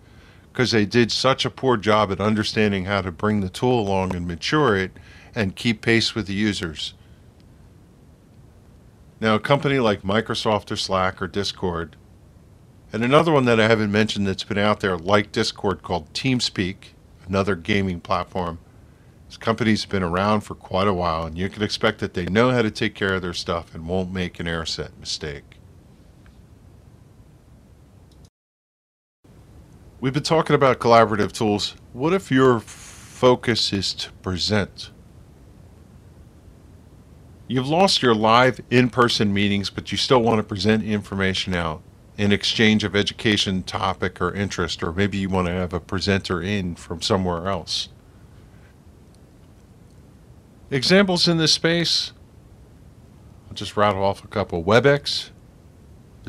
Speaker 1: because they did such a poor job at understanding how to bring the tool along and mature it and keep pace with the users. Now, a company like Microsoft or Slack or Discord, and another one that I haven't mentioned that's been out there like Discord called TeamSpeak, another gaming platform. This company's been around for quite a while, and you can expect that they know how to take care of their stuff and won't make an AirSet mistake. We've been talking about collaborative tools. What if your focus is to present? You've lost your live in person meetings, but you still want to present information out in exchange of education topic or interest, or maybe you want to have a presenter in from somewhere else. Examples in this space I'll just rattle off a couple WebEx,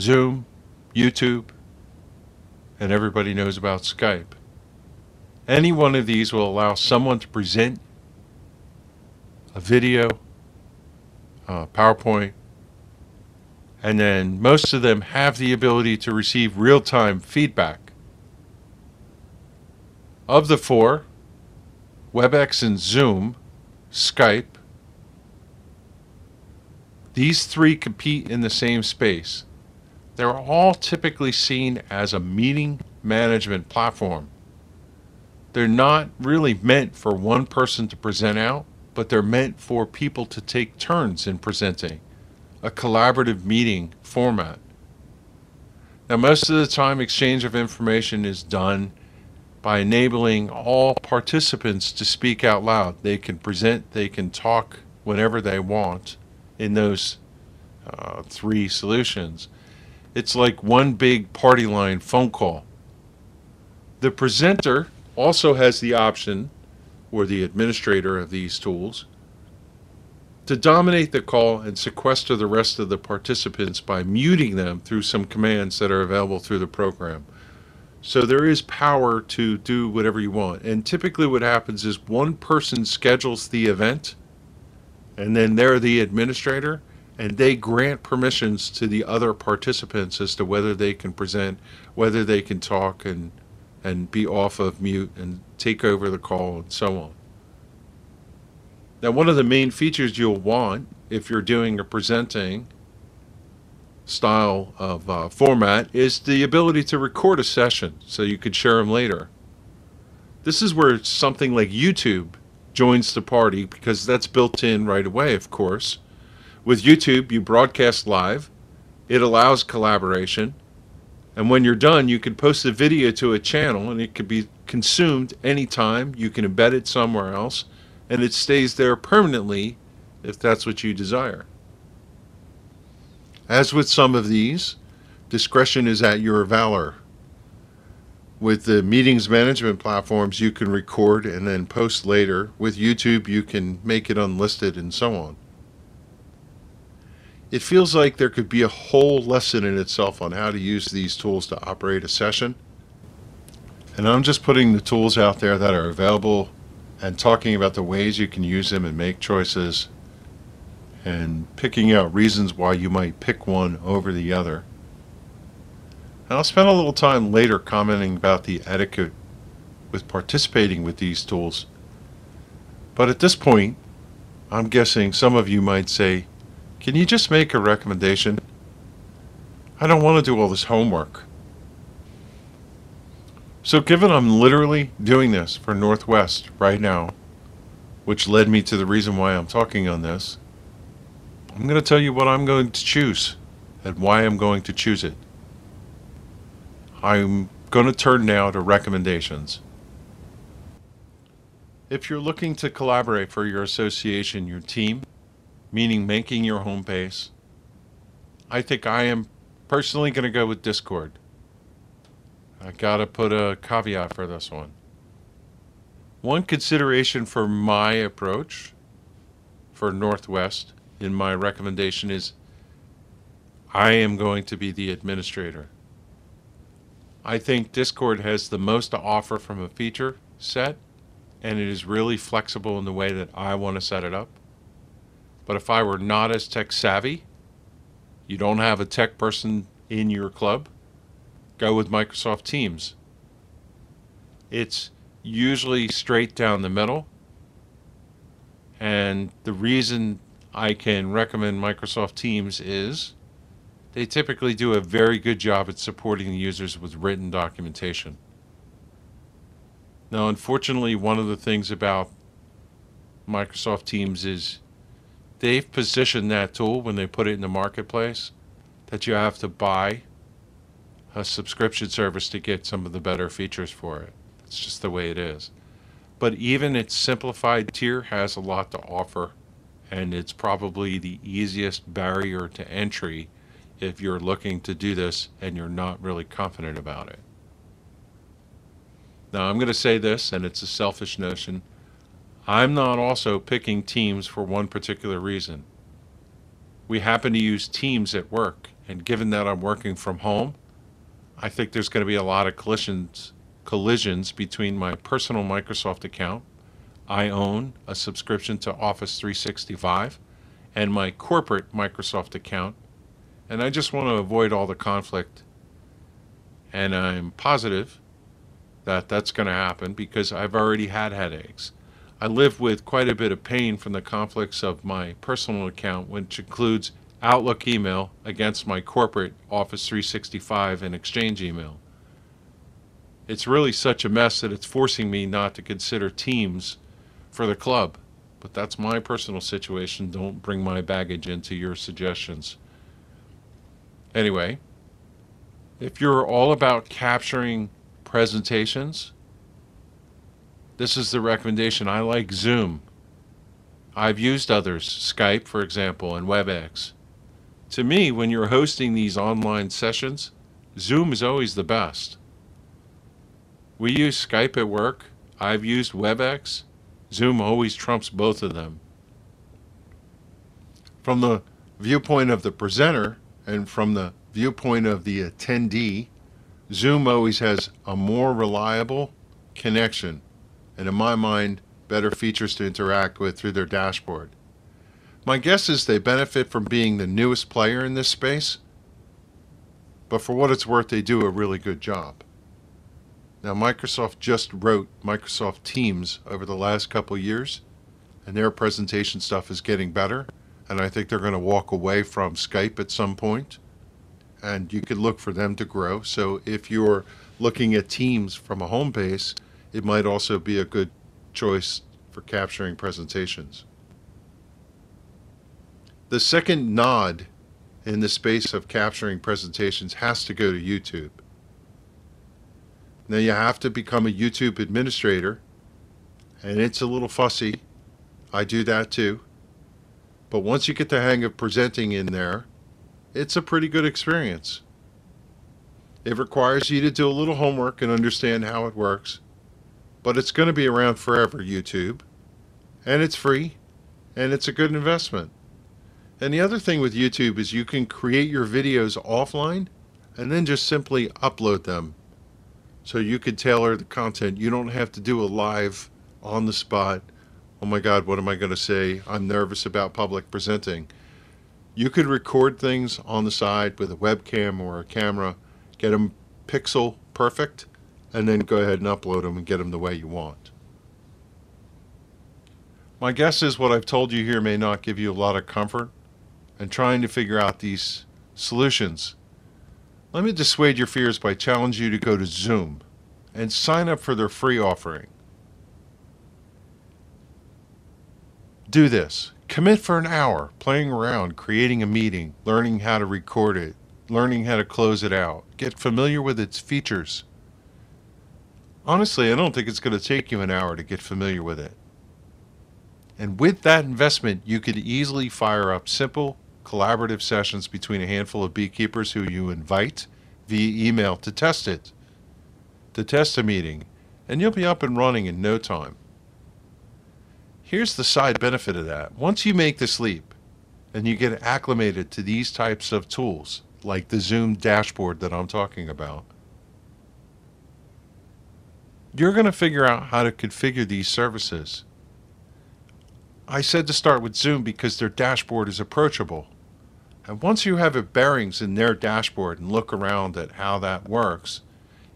Speaker 1: Zoom, YouTube, and everybody knows about Skype. Any one of these will allow someone to present a video PowerPoint, and then most of them have the ability to receive real time feedback. Of the four, WebEx and Zoom, Skype, these three compete in the same space. They're all typically seen as a meeting management platform. They're not really meant for one person to present out but they're meant for people to take turns in presenting, a collaborative meeting format. Now, most of the time, exchange of information is done by enabling all participants to speak out loud. They can present, they can talk whenever they want in those uh, three solutions. It's like one big party line phone call. The presenter also has the option or the administrator of these tools, to dominate the call and sequester the rest of the participants by muting them through some commands that are available through the program. So there is power to do whatever you want. And typically, what happens is one person schedules the event, and then they're the administrator, and they grant permissions to the other participants as to whether they can present, whether they can talk, and and be off of mute and take over the call and so on. Now, one of the main features you'll want if you're doing a presenting style of uh, format is the ability to record a session so you could share them later. This is where something like YouTube joins the party because that's built in right away, of course. With YouTube, you broadcast live, it allows collaboration, and when you're done, you can post the video to a channel and it can be consumed anytime. You can embed it somewhere else and it stays there permanently if that's what you desire. As with some of these, discretion is at your valor. With the meetings management platforms, you can record and then post later. With YouTube, you can make it unlisted and so on it feels like there could be a whole lesson in itself on how to use these tools to operate a session. And I'm just putting the tools out there that are available and talking about the ways you can use them and make choices and picking out reasons why you might pick one over the other. And I'll spend a little time later commenting about the etiquette with participating with these tools. But at this point, I'm guessing some of you might say, can you just make a recommendation? I don't want to do all this homework. So, given I'm literally doing this for Northwest right now, which led me to the reason why I'm talking on this, I'm going to tell you what I'm going to choose and why I'm going to choose it. I'm going to turn now to recommendations. If you're looking to collaborate for your association, your team, meaning making your home base. I think I am personally going to go with Discord. I got to put a caveat for this one. One consideration for my approach for Northwest in my recommendation is I am going to be the administrator. I think Discord has the most to offer from a feature set, and it is really flexible in the way that I want to set it up. But if I were not as tech savvy, you don't have a tech person in your club, go with Microsoft Teams. It's usually straight down the middle. And the reason I can recommend Microsoft Teams is they typically do a very good job at supporting the users with written documentation. Now, unfortunately, one of the things about Microsoft Teams is they've positioned that tool when they put it in the marketplace that you have to buy a subscription service to get some of the better features for it. It's just the way it is. But even its simplified tier has a lot to offer, and it's probably the easiest barrier to entry if you're looking to do this and you're not really confident about it. Now, I'm going to say this, and it's a selfish notion. I'm not also picking Teams for one particular reason. We happen to use Teams at work, and given that I'm working from home, I think there's going to be a lot of collisions collisions between my personal Microsoft account. I own a subscription to Office 365 and my corporate Microsoft account, and I just want to avoid all the conflict. And I'm positive that that's going to happen because I've already had headaches. I live with quite a bit of pain from the conflicts of my personal account, which includes Outlook email against my corporate Office 365 and Exchange email. It's really such a mess that it's forcing me not to consider Teams for the club. But that's my personal situation. Don't bring my baggage into your suggestions. Anyway, if you're all about capturing presentations, this is the recommendation. I like Zoom. I've used others, Skype, for example, and WebEx. To me, when you're hosting these online sessions, Zoom is always the best. We use Skype at work. I've used WebEx. Zoom always trumps both of them. From the viewpoint of the presenter and from the viewpoint of the attendee, Zoom always has a more reliable connection and, in my mind, better features to interact with through their dashboard. My guess is they benefit from being the newest player in this space, but for what it's worth, they do a really good job. Now, Microsoft just wrote Microsoft Teams over the last couple years, and their presentation stuff is getting better, and I think they're going to walk away from Skype at some point, and you could look for them to grow. So if you're looking at Teams from a home base, it might also be a good choice for capturing presentations. The second nod in the space of capturing presentations has to go to YouTube. Now you have to become a YouTube administrator, and it's a little fussy. I do that too. But once you get the hang of presenting in there, it's a pretty good experience. It requires you to do a little homework and understand how it works, but it's going to be around forever, YouTube, and it's free, and it's a good investment. And the other thing with YouTube is you can create your videos offline and then just simply upload them. So you can tailor the content. You don't have to do a live on the spot. Oh my God, what am I going to say? I'm nervous about public presenting. You could record things on the side with a webcam or a camera, get them pixel perfect, and then go ahead and upload them and get them the way you want. My guess is what I've told you here may not give you a lot of comfort, and trying to figure out these solutions, let me dissuade your fears by challenging you to go to Zoom and sign up for their free offering. Do this. Commit for an hour playing around, creating a meeting, learning how to record it, learning how to close it out. Get familiar with its features. Honestly, I don't think it's going to take you an hour to get familiar with it. And with that investment, you could easily fire up simple, collaborative sessions between a handful of beekeepers who you invite via email to test it, to test a meeting, and you'll be up and running in no time. Here's the side benefit of that. Once you make this leap and you get acclimated to these types of tools, like the Zoom dashboard that I'm talking about, you're going to figure out how to configure these services. I said to start with Zoom because their dashboard is approachable. And once you have it bearings in their dashboard and look around at how that works,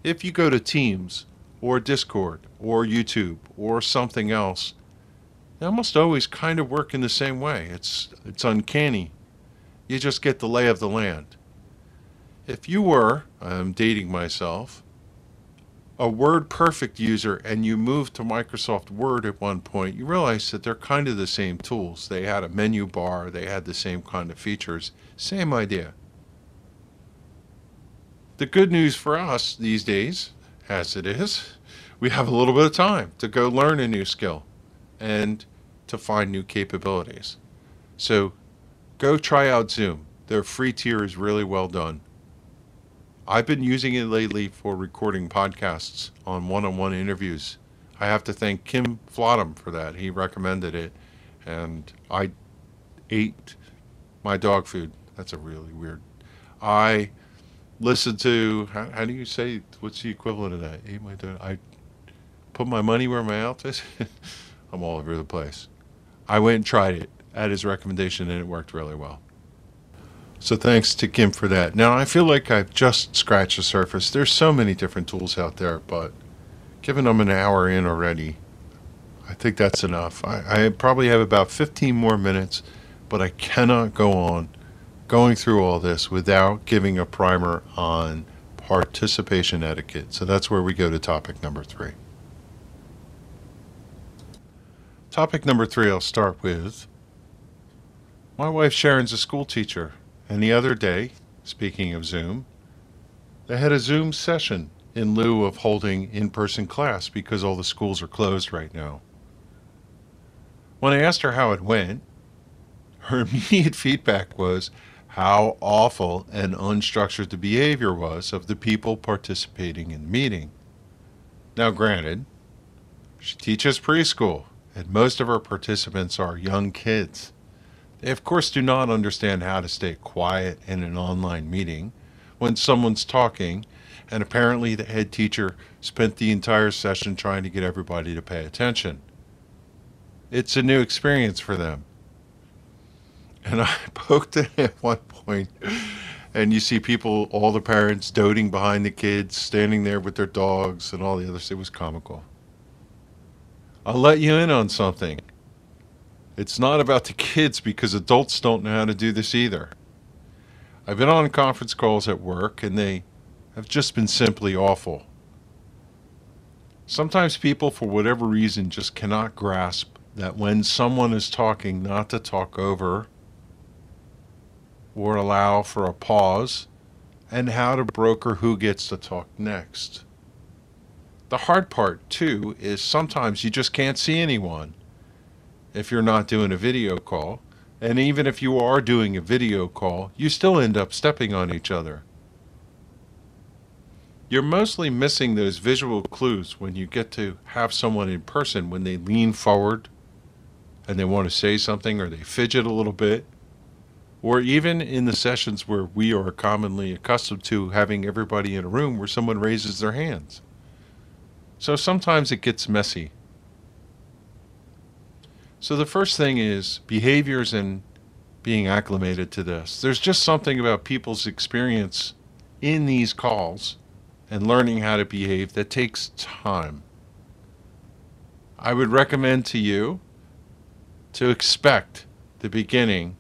Speaker 1: if you go to Teams or Discord or YouTube or something else, they almost always kind of work in the same way. It's it's uncanny. You just get the lay of the land. If you were, I'm dating myself, a WordPerfect user and you moved to Microsoft Word at one point, you realize that they're kind of the same tools. They had a menu bar, they had the same kind of features, same idea. The good news for us these days, as it is, we have a little bit of time to go learn a new skill and to find new capabilities. So go try out Zoom. Their free tier is really well done. I've been using it lately for recording podcasts on one on one interviews. I have to thank Kim Flottum for that. He recommended it, and I ate my dog food. That's a really weird. I listened to, how, how do you say, what's the equivalent of that? Ate my dog. I put my money where my mouth is. I'm all over the place. I went and tried it at his recommendation, and it worked really well. So thanks to Kim for that. Now I feel like I've just scratched the surface. There's so many different tools out there, but given I'm an hour in already, I think that's enough. I, I probably have about 15 more minutes, but I cannot go on going through all this without giving a primer on participation etiquette. So that's where we go to topic number three. Topic number three, I'll start with. My wife Sharon's a school teacher. And the other day, speaking of Zoom, they had a Zoom session in lieu of holding in person class because all the schools are closed right now. When I asked her how it went, her immediate feedback was how awful and unstructured the behavior was of the people participating in the meeting. Now, granted, she teaches preschool, and most of her participants are young kids. They, of course, do not understand how to stay quiet in an online meeting when someone's talking, and apparently the head teacher spent the entire session trying to get everybody to pay attention. It's a new experience for them. And I poked it at one point, and you see people, all the parents doting behind the kids, standing there with their dogs and all the others. It was comical. I'll let you in on something. It's not about the kids because adults don't know how to do this either. I've been on conference calls at work and they have just been simply awful. Sometimes people, for whatever reason, just cannot grasp that when someone is talking, not to talk over or allow for a pause, and how to broker who gets to talk next. The hard part, too, is sometimes you just can't see anyone if you're not doing a video call. And even if you are doing a video call, you still end up stepping on each other. You're mostly missing those visual clues when you get to have someone in person when they lean forward and they want to say something or they fidget a little bit. Or even in the sessions where we are commonly accustomed to having everybody in a room where someone raises their hands. So sometimes it gets messy. So the first thing is behaviors and being acclimated to this. There's just something about people's experience in these calls and learning how to behave that takes time. I would recommend to you to expect the beginning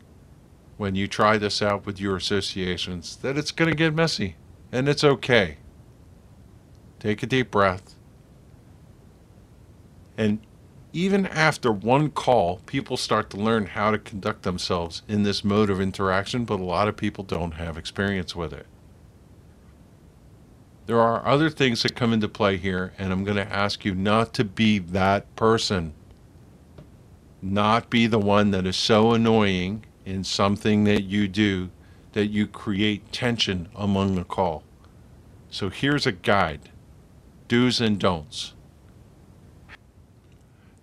Speaker 1: when you try this out with your associations that it's going to get messy and it's okay. Take a deep breath and even after one call, people start to learn how to conduct themselves in this mode of interaction, but a lot of people don't have experience with it. There are other things that come into play here, and I'm going to ask you not to be that person. Not be the one that is so annoying in something that you do that you create tension among the call. So here's a guide do's and don'ts.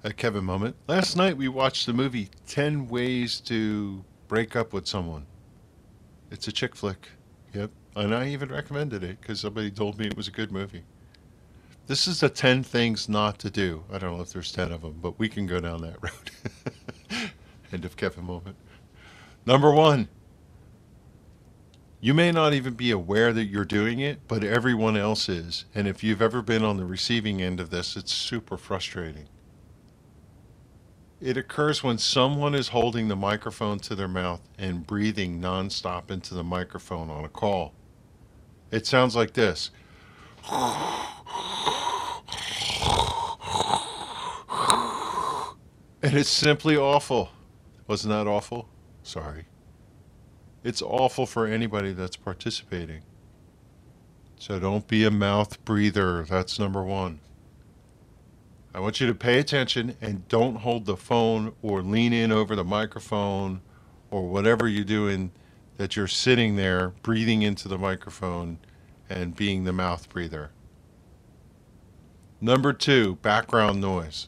Speaker 1: A Kevin moment. Last night we watched the movie 10 Ways to Break Up with Someone. It's a chick flick. Yep. And I even recommended it because somebody told me it was a good movie. This is the 10 things not to do. I don't know if there's 10 of them, but we can go down that road. End of Kevin moment. Number one, you may not even be aware that you're doing it, but everyone else is. And if you've ever been on the receiving end of this, it's super frustrating. It occurs when someone is holding the microphone to their mouth and breathing nonstop into the microphone on a call. It sounds like this. And it's simply awful. Wasn't that awful? Sorry. It's awful for anybody that's participating. So don't be a mouth breather. That's number one. I want you to pay attention and don't hold the phone or lean in over the microphone or whatever you're doing that you're sitting there breathing into the microphone and being the mouth breather. Number two, background noise.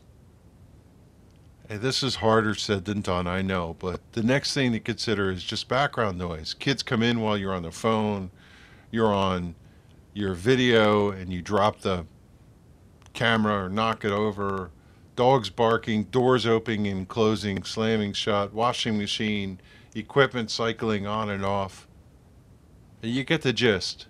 Speaker 1: Hey, this is harder said than done, I know, but the next thing to consider is just background noise. Kids come in while you're on the phone, you're on your video, and you drop the camera or knock it over. Dogs barking, doors opening and closing, slamming shut, washing machine, equipment cycling on and off. You get the gist.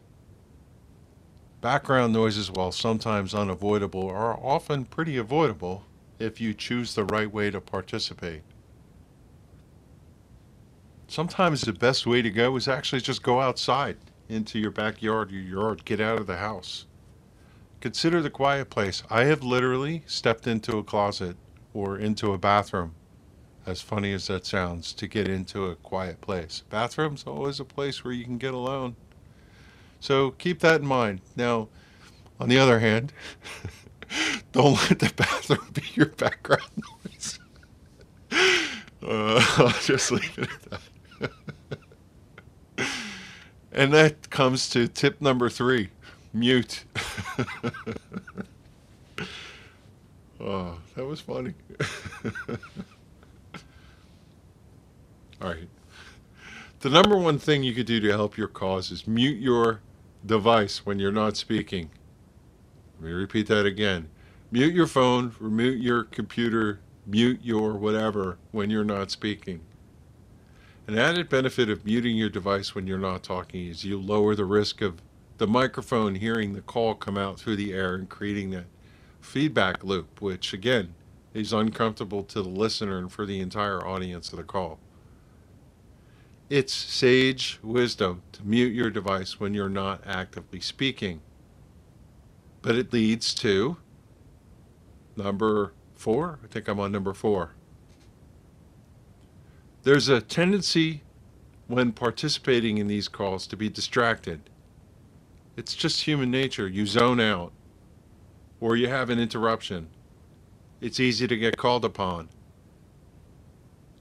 Speaker 1: Background noises, while sometimes unavoidable, are often pretty avoidable if you choose the right way to participate. Sometimes the best way to go is actually just go outside into your backyard, your yard, get out of the house. Consider the quiet place. I have literally stepped into a closet or into a bathroom, as funny as that sounds, to get into a quiet place. Bathroom's always a place where you can get alone. So keep that in mind. Now, on the other hand, don't let the bathroom be your background noise. Uh, I'll just leave it at that. and that comes to tip number three mute. oh, that was funny. All right. The number one thing you could do to help your cause is mute your device when you're not speaking. Let me repeat that again. Mute your phone, mute your computer, mute your whatever when you're not speaking. An added benefit of muting your device when you're not talking is you lower the risk of the microphone hearing the call come out through the air and creating that feedback loop, which again is uncomfortable to the listener and for the entire audience of the call. It's sage wisdom to mute your device when you're not actively speaking. But it leads to number four. I think I'm on number four. There's a tendency when participating in these calls to be distracted. It's just human nature. You zone out or you have an interruption. It's easy to get called upon.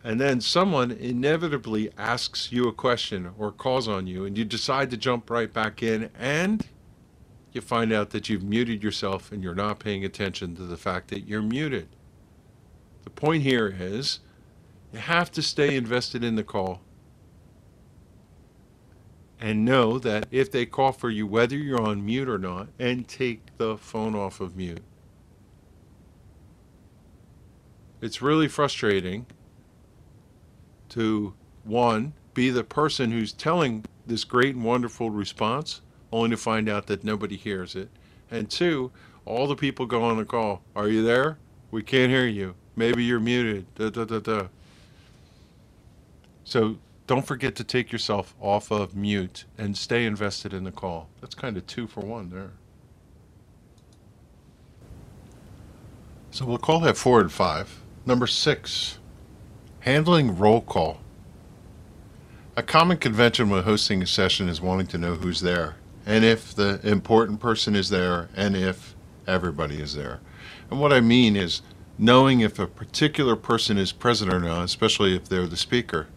Speaker 1: And then someone inevitably asks you a question or calls on you, and you decide to jump right back in, and you find out that you've muted yourself and you're not paying attention to the fact that you're muted. The point here is you have to stay invested in the call and know that if they call for you, whether you're on mute or not, and take the phone off of mute. It's really frustrating to, one, be the person who's telling this great and wonderful response, only to find out that nobody hears it. And two, all the people go on the call. Are you there? We can't hear you. Maybe you're muted. Da, da, da, da. So don't forget to take yourself off of mute and stay invested in the call. That's kind of two for one there. So we'll call that four and five. Number six, handling roll call. A common convention when hosting a session is wanting to know who's there, and if the important person is there, and if everybody is there. And what I mean is knowing if a particular person is present or not, especially if they're the speaker.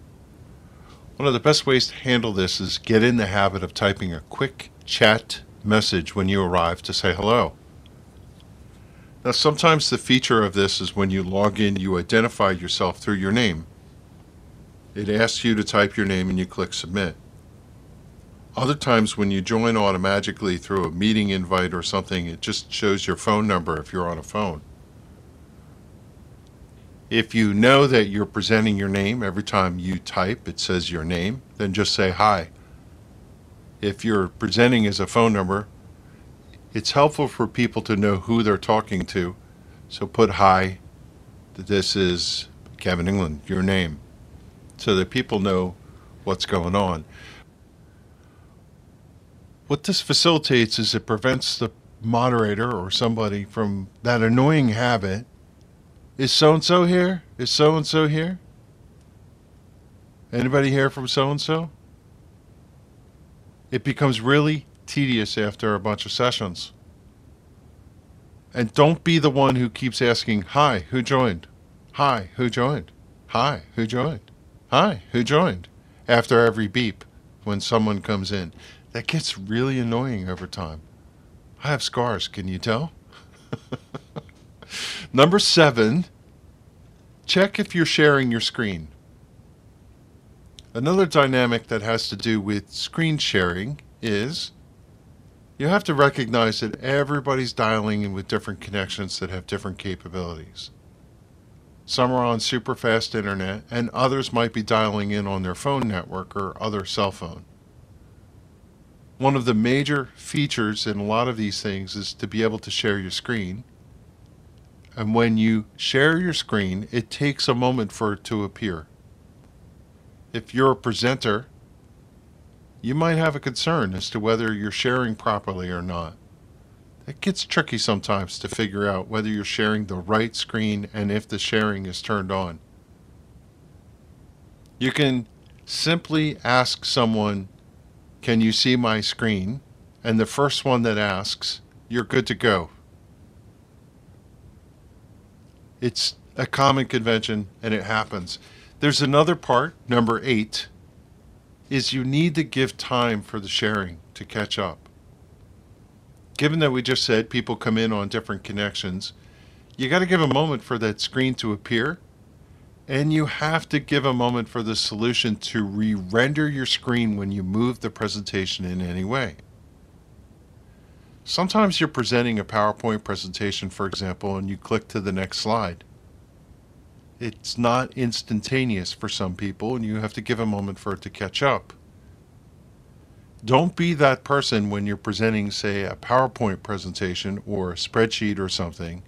Speaker 1: One of the best ways to handle this is get in the habit of typing a quick chat message when you arrive to say hello. Now, sometimes the feature of this is when you log in, you identify yourself through your name. It asks you to type your name and you click submit. Other times, when you join automatically through a meeting invite or something, it just shows your phone number if you're on a phone. If you know that you're presenting your name every time you type, it says your name, then just say hi. If you're presenting as a phone number, it's helpful for people to know who they're talking to. So put hi, this is Kevin Inglin, your name, so that people know what's going on. What this facilitates is it prevents the moderator or somebody from that annoying habit. Is so and so here? Is so and so here? Anybody here from so and so? It becomes really tedious after a bunch of sessions. And don't be the one who keeps asking, Hi, who joined? Hi, who joined? Hi, who joined? Hi, who joined? After every beep when someone comes in. That gets really annoying over time. I have scars, can you tell? Number seven, check if you're sharing your screen. Another dynamic that has to do with screen sharing is you have to recognize that everybody's dialing in with different connections that have different capabilities. Some are on super fast internet, and others might be dialing in on their phone network or other cell phone. One of the major features in a lot of these things is to be able to share your screen. And when you share your screen, it takes a moment for it to appear. If you're a presenter you might have a concern as to whether you're sharing properly or not. It gets tricky sometimes to figure out whether you're sharing the right screen and if the sharing is turned on. You can simply ask someone, Can you see my screen? And the first one that asks, You're good to go. It's a common convention and it happens. There's another part, number eight, is you need to give time for the sharing to catch up. Given that we just said people come in on different connections, you got to give a moment for that screen to appear, and you have to give a moment for the solution to re render your screen when you move the presentation in any way. Sometimes you're presenting a PowerPoint presentation, for example, and you click to the next slide it's not instantaneous for some people, and you have to give a moment for it to catch up. Don't be that person when you're presenting, say, a PowerPoint presentation or a spreadsheet or something,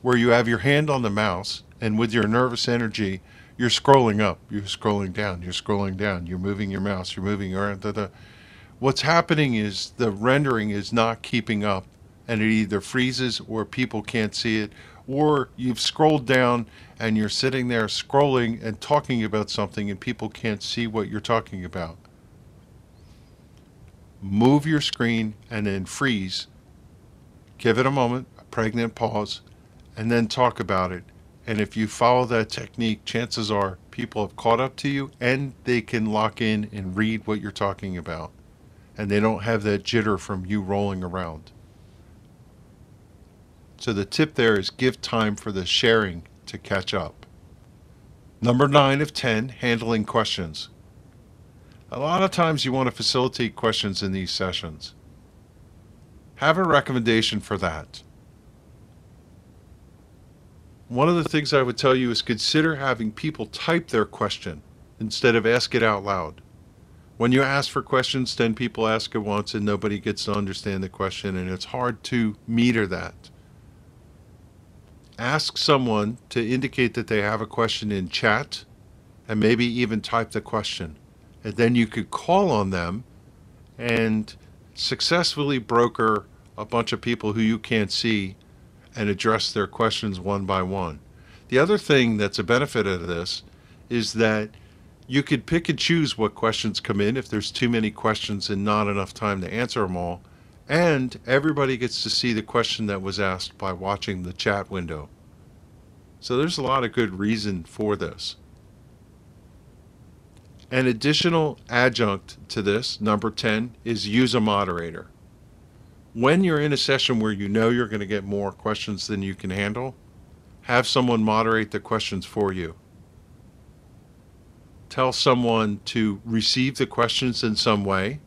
Speaker 1: where you have your hand on the mouse and with your nervous energy, you're scrolling up, you're scrolling down, you're scrolling down, you're moving your mouse, you're moving around. Da, da. What's happening is the rendering is not keeping up, and it either freezes or people can't see it, or you've scrolled down and you're sitting there scrolling and talking about something and people can't see what you're talking about. Move your screen and then freeze. Give it a moment, a pregnant pause, and then talk about it. And if you follow that technique, chances are people have caught up to you and they can lock in and read what you're talking about. And they don't have that jitter from you rolling around. So the tip there is give time for the sharing to catch up. Number nine of 10, handling questions. A lot of times you want to facilitate questions in these sessions. Have a recommendation for that. One of the things I would tell you is consider having people type their question instead of ask it out loud. When you ask for questions, 10 people ask it once and nobody gets to understand the question, and it's hard to meter that ask someone to indicate that they have a question in chat and maybe even type the question. And then you could call on them and successfully broker a bunch of people who you can't see and address their questions one by one. The other thing that's a benefit of this is that you could pick and choose what questions come in if there's too many questions and not enough time to answer them all and everybody gets to see the question that was asked by watching the chat window. So there's a lot of good reason for this. An additional adjunct to this, number 10, is use a moderator. when you're in a session where you know you're going to get more questions than you can handle, have someone moderate the questions for you. Tell someone to receive the questions in some way,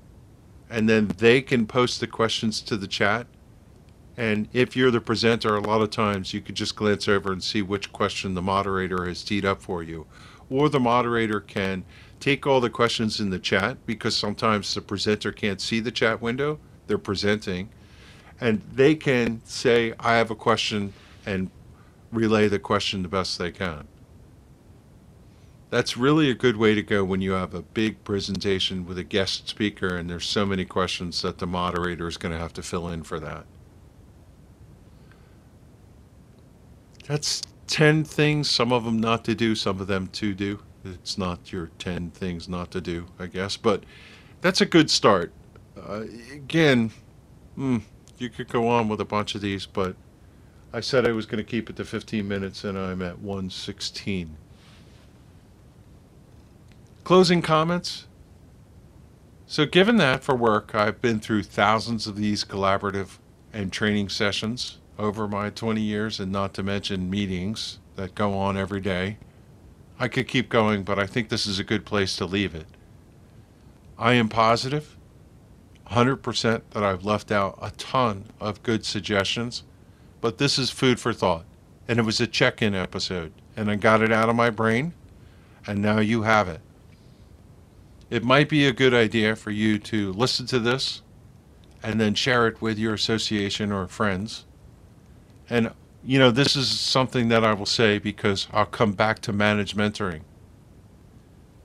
Speaker 1: and then they can post the questions to the chat. And if you're the presenter, a lot of times you could just glance over and see which question the moderator has teed up for you. Or the moderator can take all the questions in the chat because sometimes the presenter can't see the chat window they're presenting and they can say, I have a question, and relay the question the best they can. That's really a good way to go when you have a big presentation with a guest speaker and there's so many questions that the moderator is going to have to fill in for that. That's 10 things, some of them not to do, some of them to do. It's not your 10 things not to do, I guess, but that's a good start. Uh, again, hmm, you could go on with a bunch of these, but I said I was going to keep it to 15 minutes, and I'm at 116. Closing comments. So, given that for work, I've been through thousands of these collaborative and training sessions over my 20 years, and not to mention meetings that go on every day. I could keep going, but I think this is a good place to leave it. I am positive 100% that I've left out a ton of good suggestions, but this is food for thought. And it was a check in episode, and I got it out of my brain, and now you have it. It might be a good idea for you to listen to this and then share it with your association or friends. And, you know, this is something that I will say because I'll come back to manage mentoring.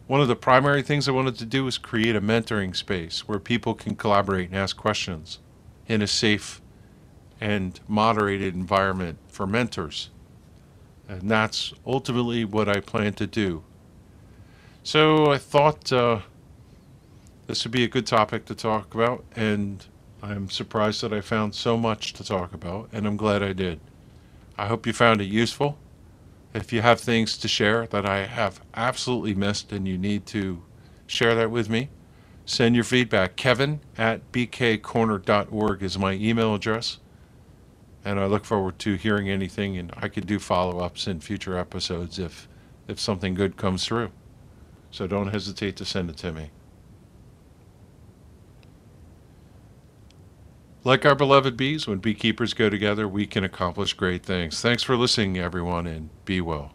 Speaker 1: One of the primary things I wanted to do was create a mentoring space where people can collaborate and ask questions in a safe and moderated environment for mentors. And that's ultimately what I plan to do. So I thought uh, this would be a good topic to talk about, and I'm surprised that I found so much to talk about, and I'm glad I did. I hope you found it useful. If you have things to share that I have absolutely missed and you need to share that with me, send your feedback. Kevin at bkcorner.org is my email address. And I look forward to hearing anything, and I could do follow ups in future episodes if, if something good comes through. So don't hesitate to send it to me. Like our beloved bees, when beekeepers go together, we can accomplish great things. Thanks for listening, everyone, and be well.